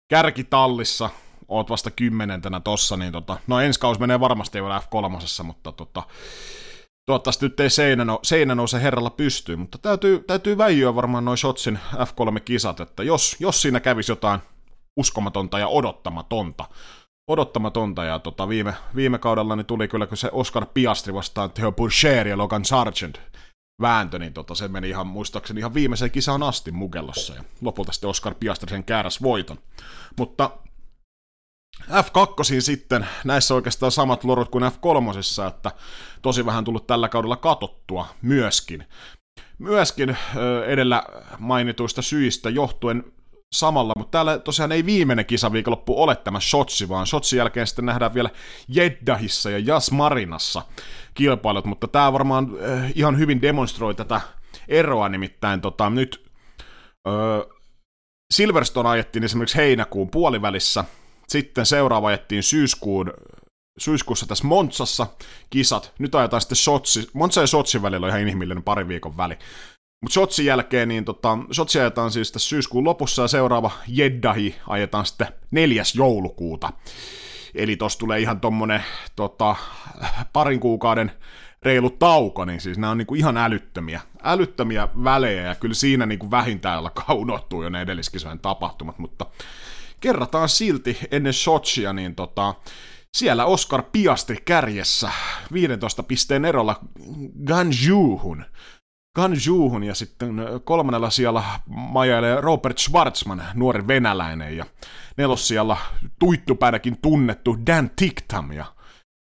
kärkitallissa oot vasta kymmenentenä tossa, niin tota, no ensi kausi menee varmasti jo F3, mutta tota, toivottavasti nyt ei seinä, no, seinä nouse herralla pystyy, mutta täytyy, täytyy väijyä varmaan noin Shotsin F3-kisat, että jos, jos siinä kävisi jotain uskomatonta ja odottamatonta, odottamatonta, ja tota, viime, viime kaudella niin tuli kyllä, kun se Oscar Piastri vastaan Theo Pourchaire ja Logan Sargent vääntö, niin tota, se meni ihan muistaakseni ihan viimeiseen kisaan asti Mugellossa, ja lopulta sitten Oscar Piastri sen kääräs voiton. Mutta F2 sitten, näissä oikeastaan samat lorut kuin F3, että tosi vähän tullut tällä kaudella katottua myöskin. Myöskin edellä mainituista syistä johtuen samalla, mutta täällä tosiaan ei viimeinen kisaviikonloppu ole tämä Shotsi, vaan Shotsin jälkeen sitten nähdään vielä Jeddahissa ja Jas Marinassa kilpailut, mutta tämä varmaan ihan hyvin demonstroi tätä eroa, nimittäin tota, nyt Silverstone ajettiin esimerkiksi heinäkuun puolivälissä, sitten seuraava ajettiin syyskuun syyskuussa tässä Montsassa kisat, nyt ajetaan sitten Sotsi, Montsa ja Sotsin välillä on ihan inhimillinen pari viikon väli. Mutta Sotsin jälkeen, niin tota, Sotsi ajetaan siis tässä syyskuun lopussa ja seuraava Jeddahi ajetaan sitten 4. joulukuuta. Eli tossa tulee ihan tommonen tota, parin kuukauden reilu tauko, niin siis nämä on niinku ihan älyttömiä, älyttömiä välejä, ja kyllä siinä niinku vähintään alkaa unohtua jo ne edelliskisojen tapahtumat, mutta kerrataan silti ennen Sochia, niin tota, siellä Oscar Piastri kärjessä 15 pisteen erolla Ganjuhun. Ganjuhun ja sitten kolmannella siellä majailee Robert Schwarzman, nuori venäläinen, ja nelossijalla tuittupäänäkin tunnettu Dan Tiktam, ja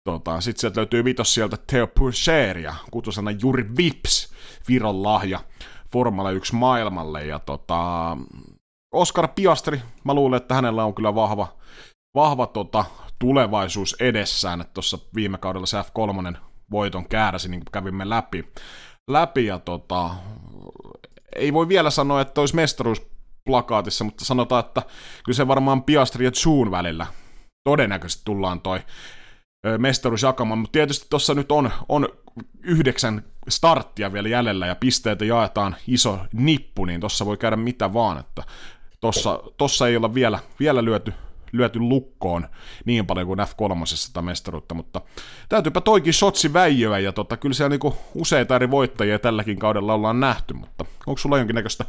tota, sitten sieltä löytyy vitos sieltä Theo Pourchaire ja kutosana Juri Vips, Viron lahja Formula 1 maailmalle, ja tota, Oscar Piastri, mä luulen, että hänellä on kyllä vahva, vahva tota, tulevaisuus edessään, että tuossa viime kaudella se F3 voiton kääräsi, niin kuin kävimme läpi. läpi ja tota, ei voi vielä sanoa, että olisi mestaruus plakaatissa, mutta sanotaan, että kyllä se varmaan Piastri ja Zoon välillä todennäköisesti tullaan toi mestaruus jakamaan, mutta tietysti tuossa nyt on, on yhdeksän starttia vielä jäljellä ja pisteitä jaetaan iso nippu, niin tuossa voi käydä mitä vaan, että tossa, tossa ei olla vielä, vielä lyöty, lyöty lukkoon niin paljon kuin F3 tätä mestaruutta, mutta täytyypä toikin shotsi väijöä, ja tota, kyllä siellä niinku useita eri voittajia tälläkin kaudella ollaan nähty, mutta onko sulla jonkinnäköistä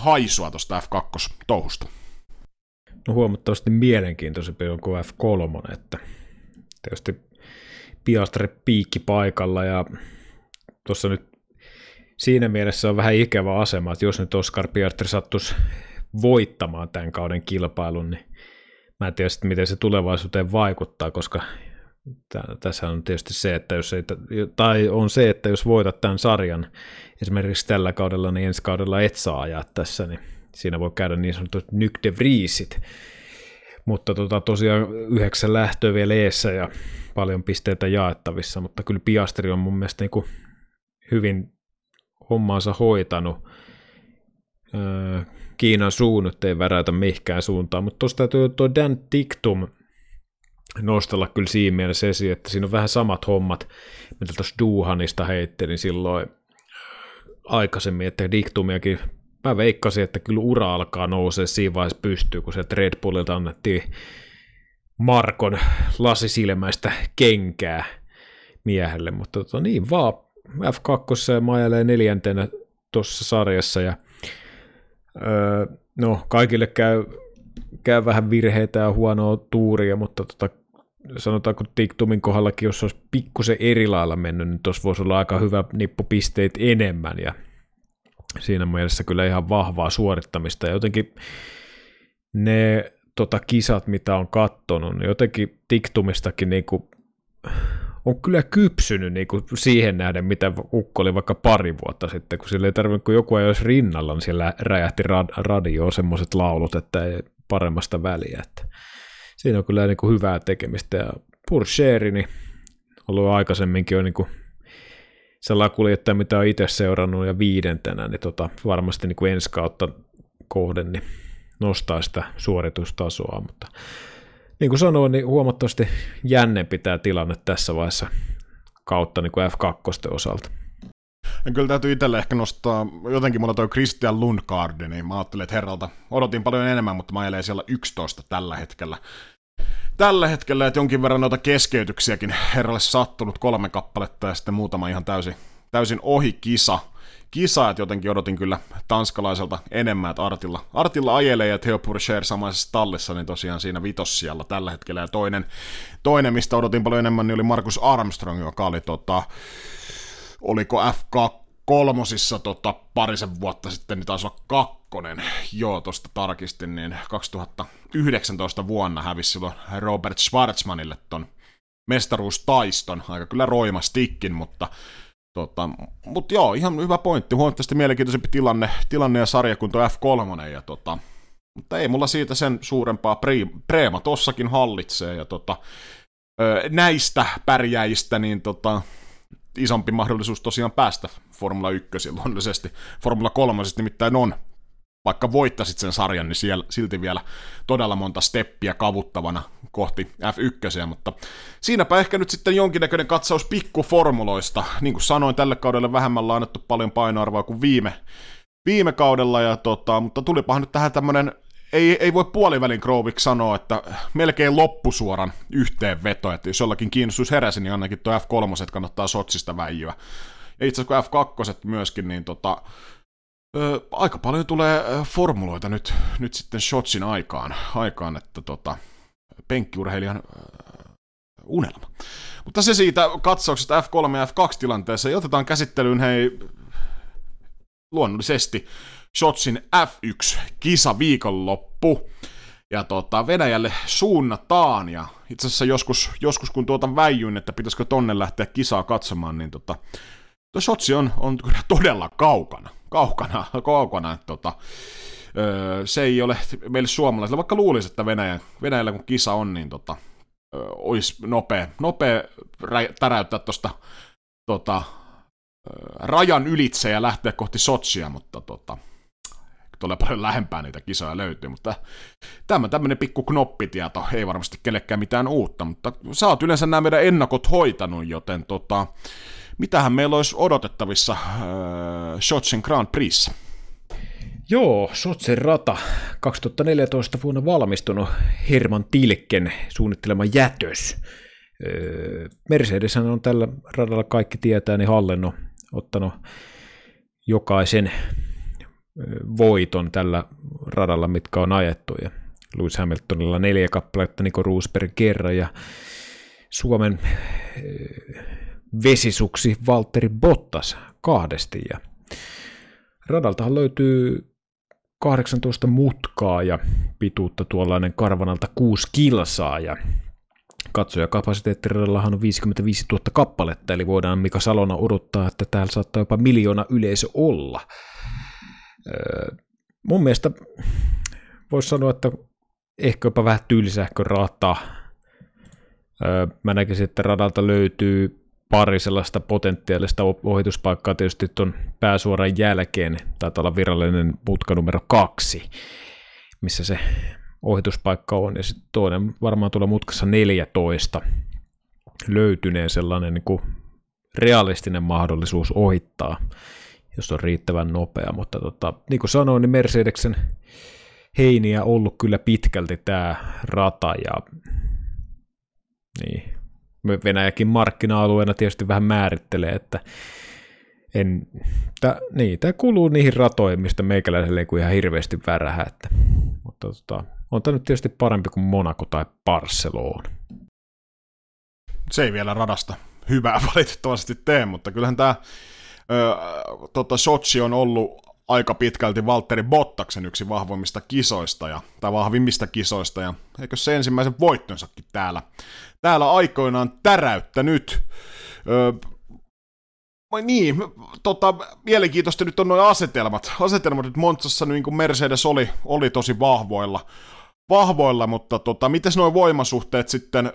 haisua tuosta F2-touhusta? No huomattavasti mielenkiintoisempi kuin F3, että tietysti Piastri piikki paikalla ja tuossa nyt siinä mielessä on vähän ikävä asema, että jos nyt Oscar Piastri sattuisi voittamaan tämän kauden kilpailun, niin mä en tiedä sitten, miten se tulevaisuuteen vaikuttaa, koska tässä on tietysti se, että jos ei, tai on se, että jos voitat tämän sarjan esimerkiksi tällä kaudella, niin ensi kaudella et saa ajaa tässä, niin siinä voi käydä niin sanotut Nyk de Vriesit, mutta tota, tosiaan yhdeksän lähtöä vielä eessä ja paljon pisteitä jaettavissa, mutta kyllä Piastri on mun mielestä niin kuin hyvin hommaansa hoitanut. Öö, Kiinan suu ei väräytä mihinkään suuntaan, mutta tuosta täytyy tuo Dan Dictum nostella kyllä siinä mielessä esiin, että siinä on vähän samat hommat, mitä tuossa Duhanista heittelin silloin aikaisemmin, että Dictumiakin mä veikkasin, että kyllä ura alkaa nousee siinä vaiheessa pystyy, kun se Red Bullilta annettiin Markon lasisilmäistä kenkää miehelle, mutta tota, niin vaan F2 majailee neljäntenä tuossa sarjassa ja öö, no kaikille käy, käy vähän virheitä ja huonoa tuuria, mutta tota, sanotaanko Tiktumin kohdallakin, jos olisi pikkusen eri lailla mennyt, niin tuossa voisi olla aika hyvä nippu pisteet enemmän. Ja siinä mielessä kyllä ihan vahvaa suorittamista. Ja jotenkin ne tota, kisat, mitä on kattonut, niin jotenkin Tiktumistakin niin kuin, on kyllä kypsynyt niin kuin siihen nähden, mitä Ukko oli vaikka pari vuotta sitten, kun sillä ei tarvinnut, kun joku ei olisi rinnalla, niin siellä räjähti rad- radioon semmoiset laulut, että ei paremmasta väliä. Että siinä on kyllä niin kuin hyvää tekemistä. Ja Pursheri, niin ollut aikaisemminkin jo niin kuin salakuljettaja, mitä on itse seurannut ja viidentenä, niin tota, varmasti niin kuin ensi kautta kohden niin nostaa sitä suoritustasoa, mutta niin kuin sanoin, niin huomattavasti jännempi tämä tilanne tässä vaiheessa kautta niin kuin F2 osalta. Ja kyllä täytyy itselle ehkä nostaa, jotenkin mulla toi Christian Lundgaard, niin mä ajattelin, että herralta odotin paljon enemmän, mutta mä ajelen siellä 11 tällä hetkellä. tällä hetkellä, että jonkin verran noita keskeytyksiäkin herralle sattunut kolme kappaletta ja sitten muutama ihan täysin, täysin ohi kisa. Kisa, että jotenkin odotin kyllä tanskalaiselta enemmän, että Artilla, Artilla ajelee ja Theo Purcher samaisessa tallissa, niin tosiaan siinä vitossialla tällä hetkellä. Ja toinen, toinen, mistä odotin paljon enemmän, niin oli Markus Armstrong, joka oli tota, oliko F2 kolmosissa tota, parisen vuotta sitten, niin taisi olla kakkonen, joo, tuosta tarkistin, niin 2019 vuonna hävisi silloin Robert Schwarzmanille ton mestaruustaiston, aika kyllä roima stickin, mutta Tota, mutta joo, ihan hyvä pointti. Huomattavasti mielenkiintoisempi tilanne, tilanne ja sarja kuin tuo F3. Ja tota, mutta ei mulla siitä sen suurempaa. Preema tossakin hallitsee. Ja tota, näistä pärjäistä, niin tota, isompi mahdollisuus tosiaan päästä Formula 1 luonnollisesti. Formula 3 nimittäin on, vaikka voittasit sen sarjan, niin siellä silti vielä todella monta steppiä kavuttavana kohti F1, mutta siinäpä ehkä nyt sitten jonkinnäköinen katsaus pikkuformuloista. Niin kuin sanoin, tälle kaudelle vähemmällä on annettu paljon painoarvoa kuin viime, viime kaudella, ja tota, mutta tulipahan nyt tähän tämmöinen ei, ei voi puolivälin Grovik sanoa, että melkein loppusuoran yhteenveto, että jos jollakin kiinnostus heräsi, niin ainakin tuo F3 kannattaa Sotsista väijyä. Ja itse asiassa kun F2 myöskin, niin tota, ö, aika paljon tulee formuloita nyt, nyt sitten Shotsin aikaan, aikaan että tota, penkkiurheilijan ö, unelma. Mutta se siitä katsauksesta F3 ja F2 tilanteessa, ja otetaan käsittelyyn hei luonnollisesti Shotsin F1-kisa viikonloppu. Ja tota, Venäjälle suunnataan, ja itse asiassa joskus, joskus kun tuota väijyin, että pitäisikö tonne lähteä kisaa katsomaan, niin tota, Shotsi on, on todella kaukana. Kaukana, kaukana. Tota, öö, se ei ole meille suomalaisille, vaikka luulisi, että Venäjä, Venäjällä kun kisa on, niin tota, öö, olisi nopea, nopea täräyttää tuosta tota, rajan ylitse ja lähteä kohti Sotsia, mutta tota, tulee paljon lähempää niitä kisoja löytyy, mutta tämä tämmöinen pikku knoppitieto, ei varmasti kellekään mitään uutta, mutta sä oot yleensä nämä meidän ennakot hoitanut, joten tota, mitähän meillä olisi odotettavissa äh, Shotsin Grand Prix? Joo, Sotsen rata 2014 vuonna valmistunut Herman Tilken suunnittelema jätös. Öö, Mercedes on tällä radalla kaikki tietää, niin Hallen on ottanut jokaisen voiton tällä radalla, mitkä on ajettu. Ja Lewis Hamiltonilla neljä kappaletta, Niko Roosberg kerran ja Suomen vesisuksi Valtteri Bottas kahdesti. Ja radaltahan löytyy 18 mutkaa ja pituutta tuollainen karvanalta 6 kilsaa ja Katsojakapasiteettiradallahan on 55 000 kappaletta, eli voidaan Mika Salona odottaa, että täällä saattaa jopa miljoona yleisö olla. mun mielestä voisi sanoa, että ehkä jopa vähän tyylisähkö rataa. mä näkisin, että radalta löytyy pari sellaista potentiaalista ohituspaikkaa tietysti tuon pääsuoran jälkeen, taitaa olla virallinen mutka numero kaksi, missä se ohituspaikka on, ja sitten toinen varmaan tuolla mutkassa 14 löytyneen sellainen niin kuin realistinen mahdollisuus ohittaa, jos on riittävän nopea, mutta tota, niin kuin sanoin, niin Mercedeksen heiniä ollut kyllä pitkälti tämä rata, ja niin, Venäjäkin markkina-alueena tietysti vähän määrittelee, että en, tää, niin, tämä kuuluu niihin ratoihin, mistä meikäläiselle ei kuin ihan hirveästi värähä, että, mutta tota, on tämä nyt tietysti parempi kuin Monaco tai Barcelona. Se ei vielä radasta hyvää valitettavasti tee, mutta kyllähän tämä tota, Sochi on ollut aika pitkälti Valtteri Bottaksen yksi vahvimmista kisoista, ja, tai vahvimmista kisoista, ja eikö se ensimmäisen voittonsakin täällä, täällä aikoinaan täräyttänyt. Ö, niin, tota, mielenkiintoista nyt on nuo asetelmat. Asetelmat nyt Montsassa, niin kuin Mercedes oli, oli tosi vahvoilla vahvoilla, mutta tota, miten nuo voimasuhteet sitten,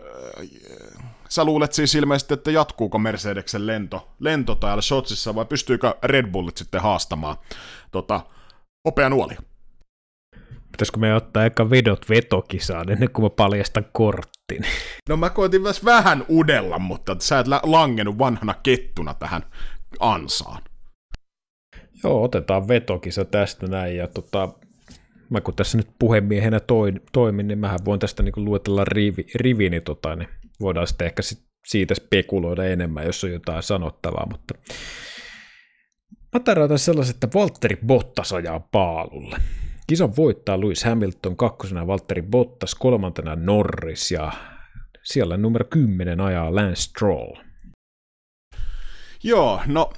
sä luulet siis ilmeisesti, että jatkuuko Mercedeksen lento, lento täällä Shotsissa vai pystyykö Red Bullit sitten haastamaan tota, hopea nuoli? Pitäisikö me ottaa eka vedot vetokisaan ennen kuin mä paljastan korttin? No mä koitin myös vähän udella, mutta sä et langennut vanhana kettuna tähän ansaan. Joo, otetaan vetokisa tästä näin ja tota, mä kun tässä nyt puhemiehenä toin, toimin, niin mähän voin tästä niin luetella rivi, rivini, tota, niin voidaan sitten ehkä siitä spekuloida enemmän, jos on jotain sanottavaa, mutta mä tarjotan sellaiset, että Valtteri Bottas ajaa paalulle. Kisan voittaa Lewis Hamilton, kakkosena Valtteri Bottas, kolmantena Norris ja siellä numero 10 ajaa Lance Stroll. Joo, no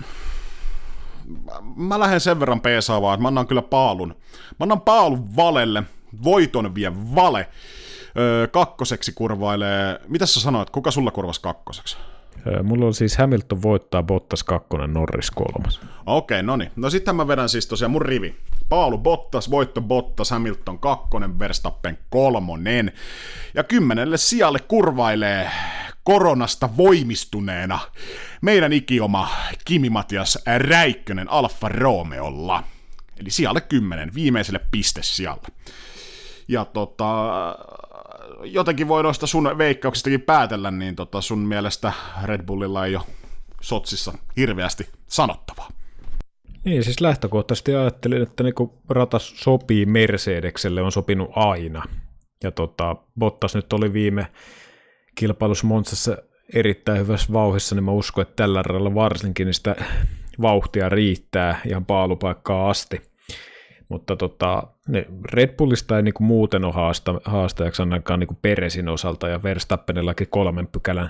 mä lähden sen verran peesaavaan, että mä annan kyllä paalun. Mä annan paalun valelle, voiton vie vale. Öö, kakkoseksi kurvailee, mitä sä sanoit, kuka sulla kurvasi kakkoseksi? Mulla on siis Hamilton voittaa Bottas kakkonen, Norris kolmas. Okei, okay, no niin. No sitten mä vedän siis tosiaan mun rivi. Paalu Bottas, voitto Bottas, Hamilton kakkonen, Verstappen kolmonen. Ja kymmenelle sijalle kurvailee koronasta voimistuneena meidän ikioma Kimi Matias Räikkönen Alfa Romeolla. Eli sijalle 10, viimeiselle piste sijalle. Ja tota, jotenkin voi noista sun veikkauksistakin päätellä, niin tota sun mielestä Red Bullilla ei ole Sotsissa hirveästi sanottavaa. Niin, siis lähtökohtaisesti ajattelin, että niinku ratas sopii Mercedekselle, on sopinut aina. Ja tota, Bottas nyt oli viime kilpailussa Monsassa erittäin hyvässä vauhissa, niin mä uskon, että tällä radalla varsinkin niin sitä vauhtia riittää ihan paalupaikkaa asti. Mutta tota, ne Red Bullista ei niinku muuten ole haasta, haastajaksi ainakaan niinku Peresin osalta, ja Verstappenillakin kolmen pykälän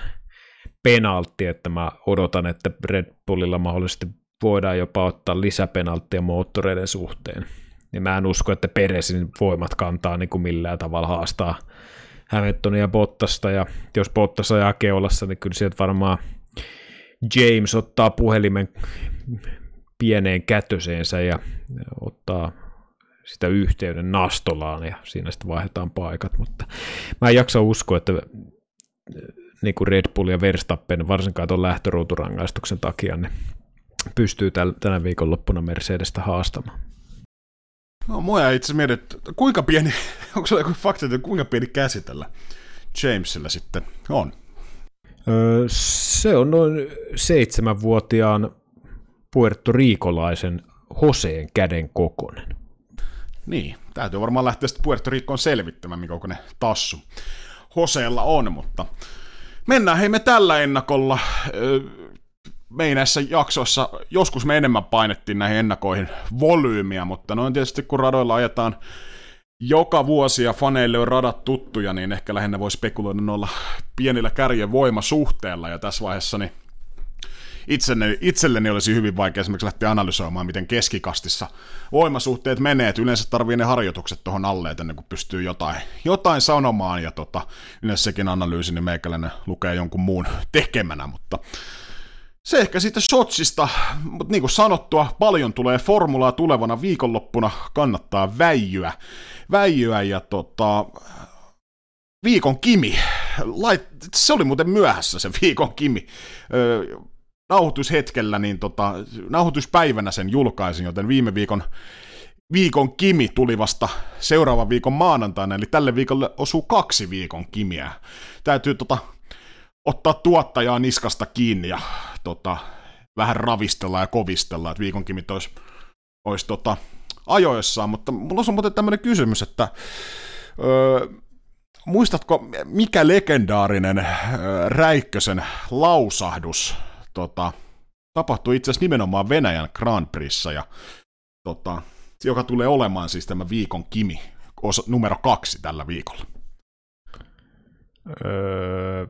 penaltti, että mä odotan, että Red Bullilla mahdollisesti voidaan jopa ottaa lisäpenalttia moottoreiden suhteen. Niin mä en usko, että Peresin voimat kantaa niin kuin millään tavalla haastaa Hamiltonia Bottasta, ja jos Bottas ajaa keulassa, niin kyllä sieltä varmaan James ottaa puhelimen pieneen kätöseensä ja ottaa sitä yhteyden nastolaan ja siinä sitten vaihdetaan paikat, mutta mä en jaksa uskoa, että niin kuin Red Bull ja Verstappen, varsinkaan tuon lähtöruuturangaistuksen takia, niin pystyy täl, tänä viikonloppuna Mercedestä haastamaan. No, mua itse mietin, että kuinka pieni, onko se joku fakta, että kuinka pieni käsitellä Jamesillä sitten on? Öö, se on noin seitsemänvuotiaan puertoriikolaisen Hoseen käden kokonen. Niin, täytyy varmaan lähteä sitten Puerto Ricoon selvittämään, mikä ne tassu Hoseella on, mutta mennään hei me tällä ennakolla. Me näissä jaksoissa, joskus me enemmän painettiin näihin ennakoihin volyymiä, mutta noin tietysti kun radoilla ajetaan joka vuosi ja faneille on radat tuttuja, niin ehkä lähinnä voi spekuloida noilla pienillä kärjen voimasuhteella, ja tässä vaiheessa niin itselleni, itselleni olisi hyvin vaikea esimerkiksi lähteä analysoimaan, miten keskikastissa voimasuhteet menee, että yleensä tarvii ne harjoitukset tuohon alle, että kuin pystyy jotain, jotain sanomaan, ja tota, yleensä sekin analyysi, niin meikäläinen lukee jonkun muun tekemänä, mutta se ehkä siitä Sotsista, mutta niin kuin sanottua, paljon tulee formulaa tulevana viikonloppuna, kannattaa väijyä, väijyä ja tota, viikon Kimi, Lait, se oli muuten myöhässä se viikon Kimi, öö, nauhoitushetkellä, niin tota, nauhoituspäivänä sen julkaisin, joten viime viikon viikon Kimi tuli vasta seuraavan viikon maanantaina, eli tälle viikolle osuu kaksi viikon Kimiä. Täytyy tota, ottaa tuottajaa niskasta kiinni ja tota, vähän ravistella ja kovistella, että viikon Kimit olisi, olisi tota, ajoissaan, mutta mulla on muuten tämmöinen kysymys, että öö, muistatko, mikä legendaarinen öö, Räikkösen lausahdus tota, tapahtui itse asiassa nimenomaan Venäjän Grand Prixissa, ja, tota, joka tulee olemaan siis tämä viikon Kimi osa, numero kaksi tällä viikolla. Öö,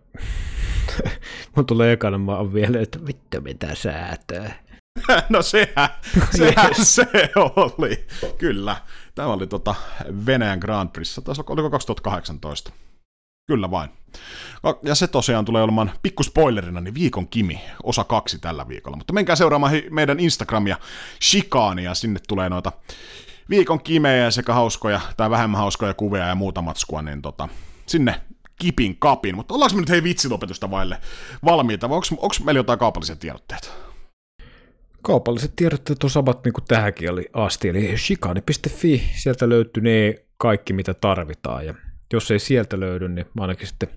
mun tulee ekana mä vielä, että vittu mitä säätää. no sehän, sehän yes. se oli, kyllä. Tämä oli tota Venäjän Grand Prix, taisi oliko 2018. Kyllä vain. Ja se tosiaan tulee olemaan pikkuspoilerina, niin viikon Kimi, osa kaksi tällä viikolla. Mutta menkää seuraamaan meidän Instagramia, Shikaania, sinne tulee noita viikon kimejä sekä hauskoja tai vähemmän hauskoja kuvia ja muuta matskua, niin tota, sinne kipin kapin. Mutta ollaanko me nyt hei vitsilopetusta vaille valmiita, vai onko meillä jotain kaupallisia tiedotteita? Kaupalliset tiedotteet on samat niin kuin tähänkin asti, eli shikani.fi, sieltä löytyy ne kaikki, mitä tarvitaan, ja jos ei sieltä löydy, niin ainakin sitten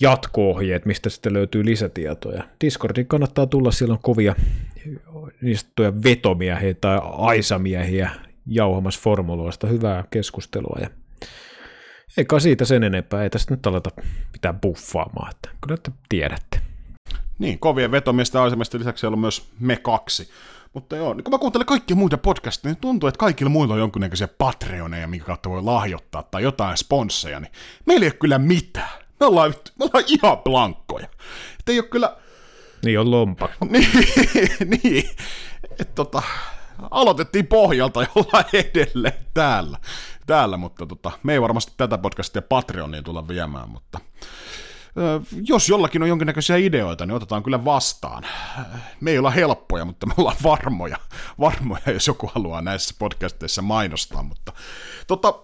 jatko-ohjeet, mistä sitten löytyy lisätietoja. Discordin kannattaa tulla, siellä on kovia sanottuja vetomiehiä tai aisamiehiä jauhamassa formuloista. Hyvää keskustelua ja eikä siitä sen enempää, ei tästä nyt aleta mitään buffaamaan, että kyllä te tiedätte. Niin, kovien vetomiesten asemasta lisäksi on myös me kaksi. Mutta joo, niin kun mä kuuntelen kaikkia muita podcasteja, niin tuntuu, että kaikilla muilla on jonkunnäköisiä Patreoneja, minkä kautta voi lahjoittaa, tai jotain sponsseja, niin meillä ei ole kyllä mitään. Me ollaan, me ollaan ihan blankkoja. Että ei ole kyllä... Niin on lompakko. niin, niin. että tota, aloitettiin pohjalta ja ollaan edelleen täällä, täällä mutta tota, me ei varmasti tätä podcastia Patreoniin tulla viemään, mutta jos jollakin on jonkinnäköisiä ideoita, niin otetaan kyllä vastaan. Me ei olla helppoja, mutta me ollaan varmoja, varmoja jos joku haluaa näissä podcasteissa mainostaa, mutta tota,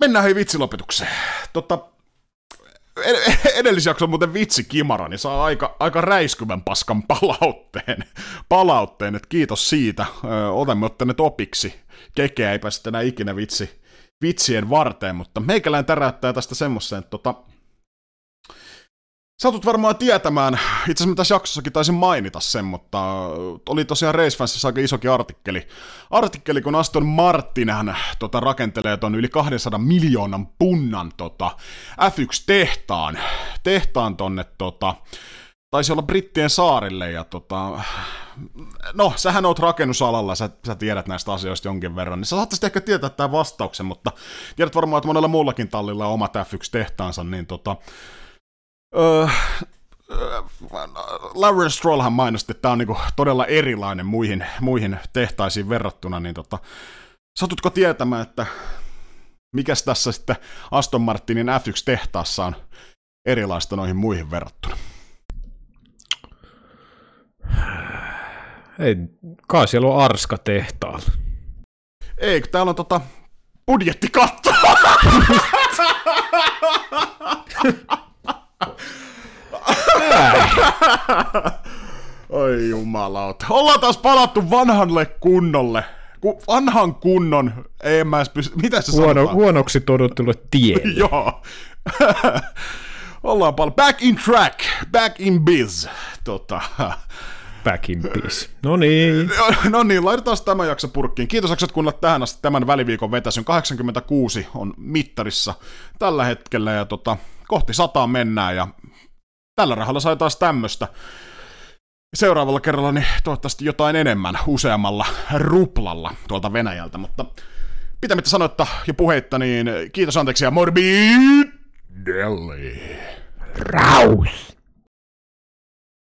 mennään hei vitsilopetukseen. Tota, edellisjakson muuten vitsi Kimara, niin saa aika, aika räiskyvän paskan palautteen, palautteen että kiitos siitä, olemme ottaneet opiksi, kekeä eipä sitten enää ikinä vitsi, vitsien varteen, mutta meikälään täräyttää tästä semmoisen, että tota, Satut varmaan tietämään, itse asiassa tässä jaksossakin taisin mainita sen, mutta oli tosiaan Race Fansissa aika isokin artikkeli. Artikkeli, kun Aston Martin hän tota, rakentelee ton yli 200 miljoonan punnan tota, F1-tehtaan, tehtaan tonne tota, taisi olla Brittien saarille ja tota, no, sähän oot rakennusalalla, sä, sä tiedät näistä asioista jonkin verran, niin sä saattaisit ehkä tietää tämän vastauksen, mutta tiedät varmaan, että monella muullakin tallilla on omat F1-tehtaansa, niin tota, Öö, Lawrence Strollhan mainosti, että tämä on niinku todella erilainen muihin, muihin tehtaisiin verrattuna, niin tota, satutko tietämään, että mikäs tässä sitten Aston Martinin F1-tehtaassa on erilaista noihin muihin verrattuna? Ei, kai siellä on Arska tehtaalla. Ei, kun täällä on tota budjettikatto. Oi jumalauta. Ollaan taas palattu vanhalle kunnolle. Ku, vanhan kunnon, ei mä edes pysty, mitä se Huono, sanotaan? Huonoksi todottulle tielle. Joo. Ollaan paljon. Back in track, back in biz. Tota. Back in biz. No niin. No niin, laitetaan tämä jakso purkkiin. Kiitos, että kuunnella tähän asti tämän väliviikon vetäsyn. 86 on mittarissa tällä hetkellä ja tota, kohti sataa mennään ja tällä rahalla sai taas tämmöstä. Seuraavalla kerralla niin toivottavasti jotain enemmän useammalla ruplalla tuolta Venäjältä, mutta pitämättä sanoitta ja puheitta, niin kiitos anteeksi ja morbidelli. Raus!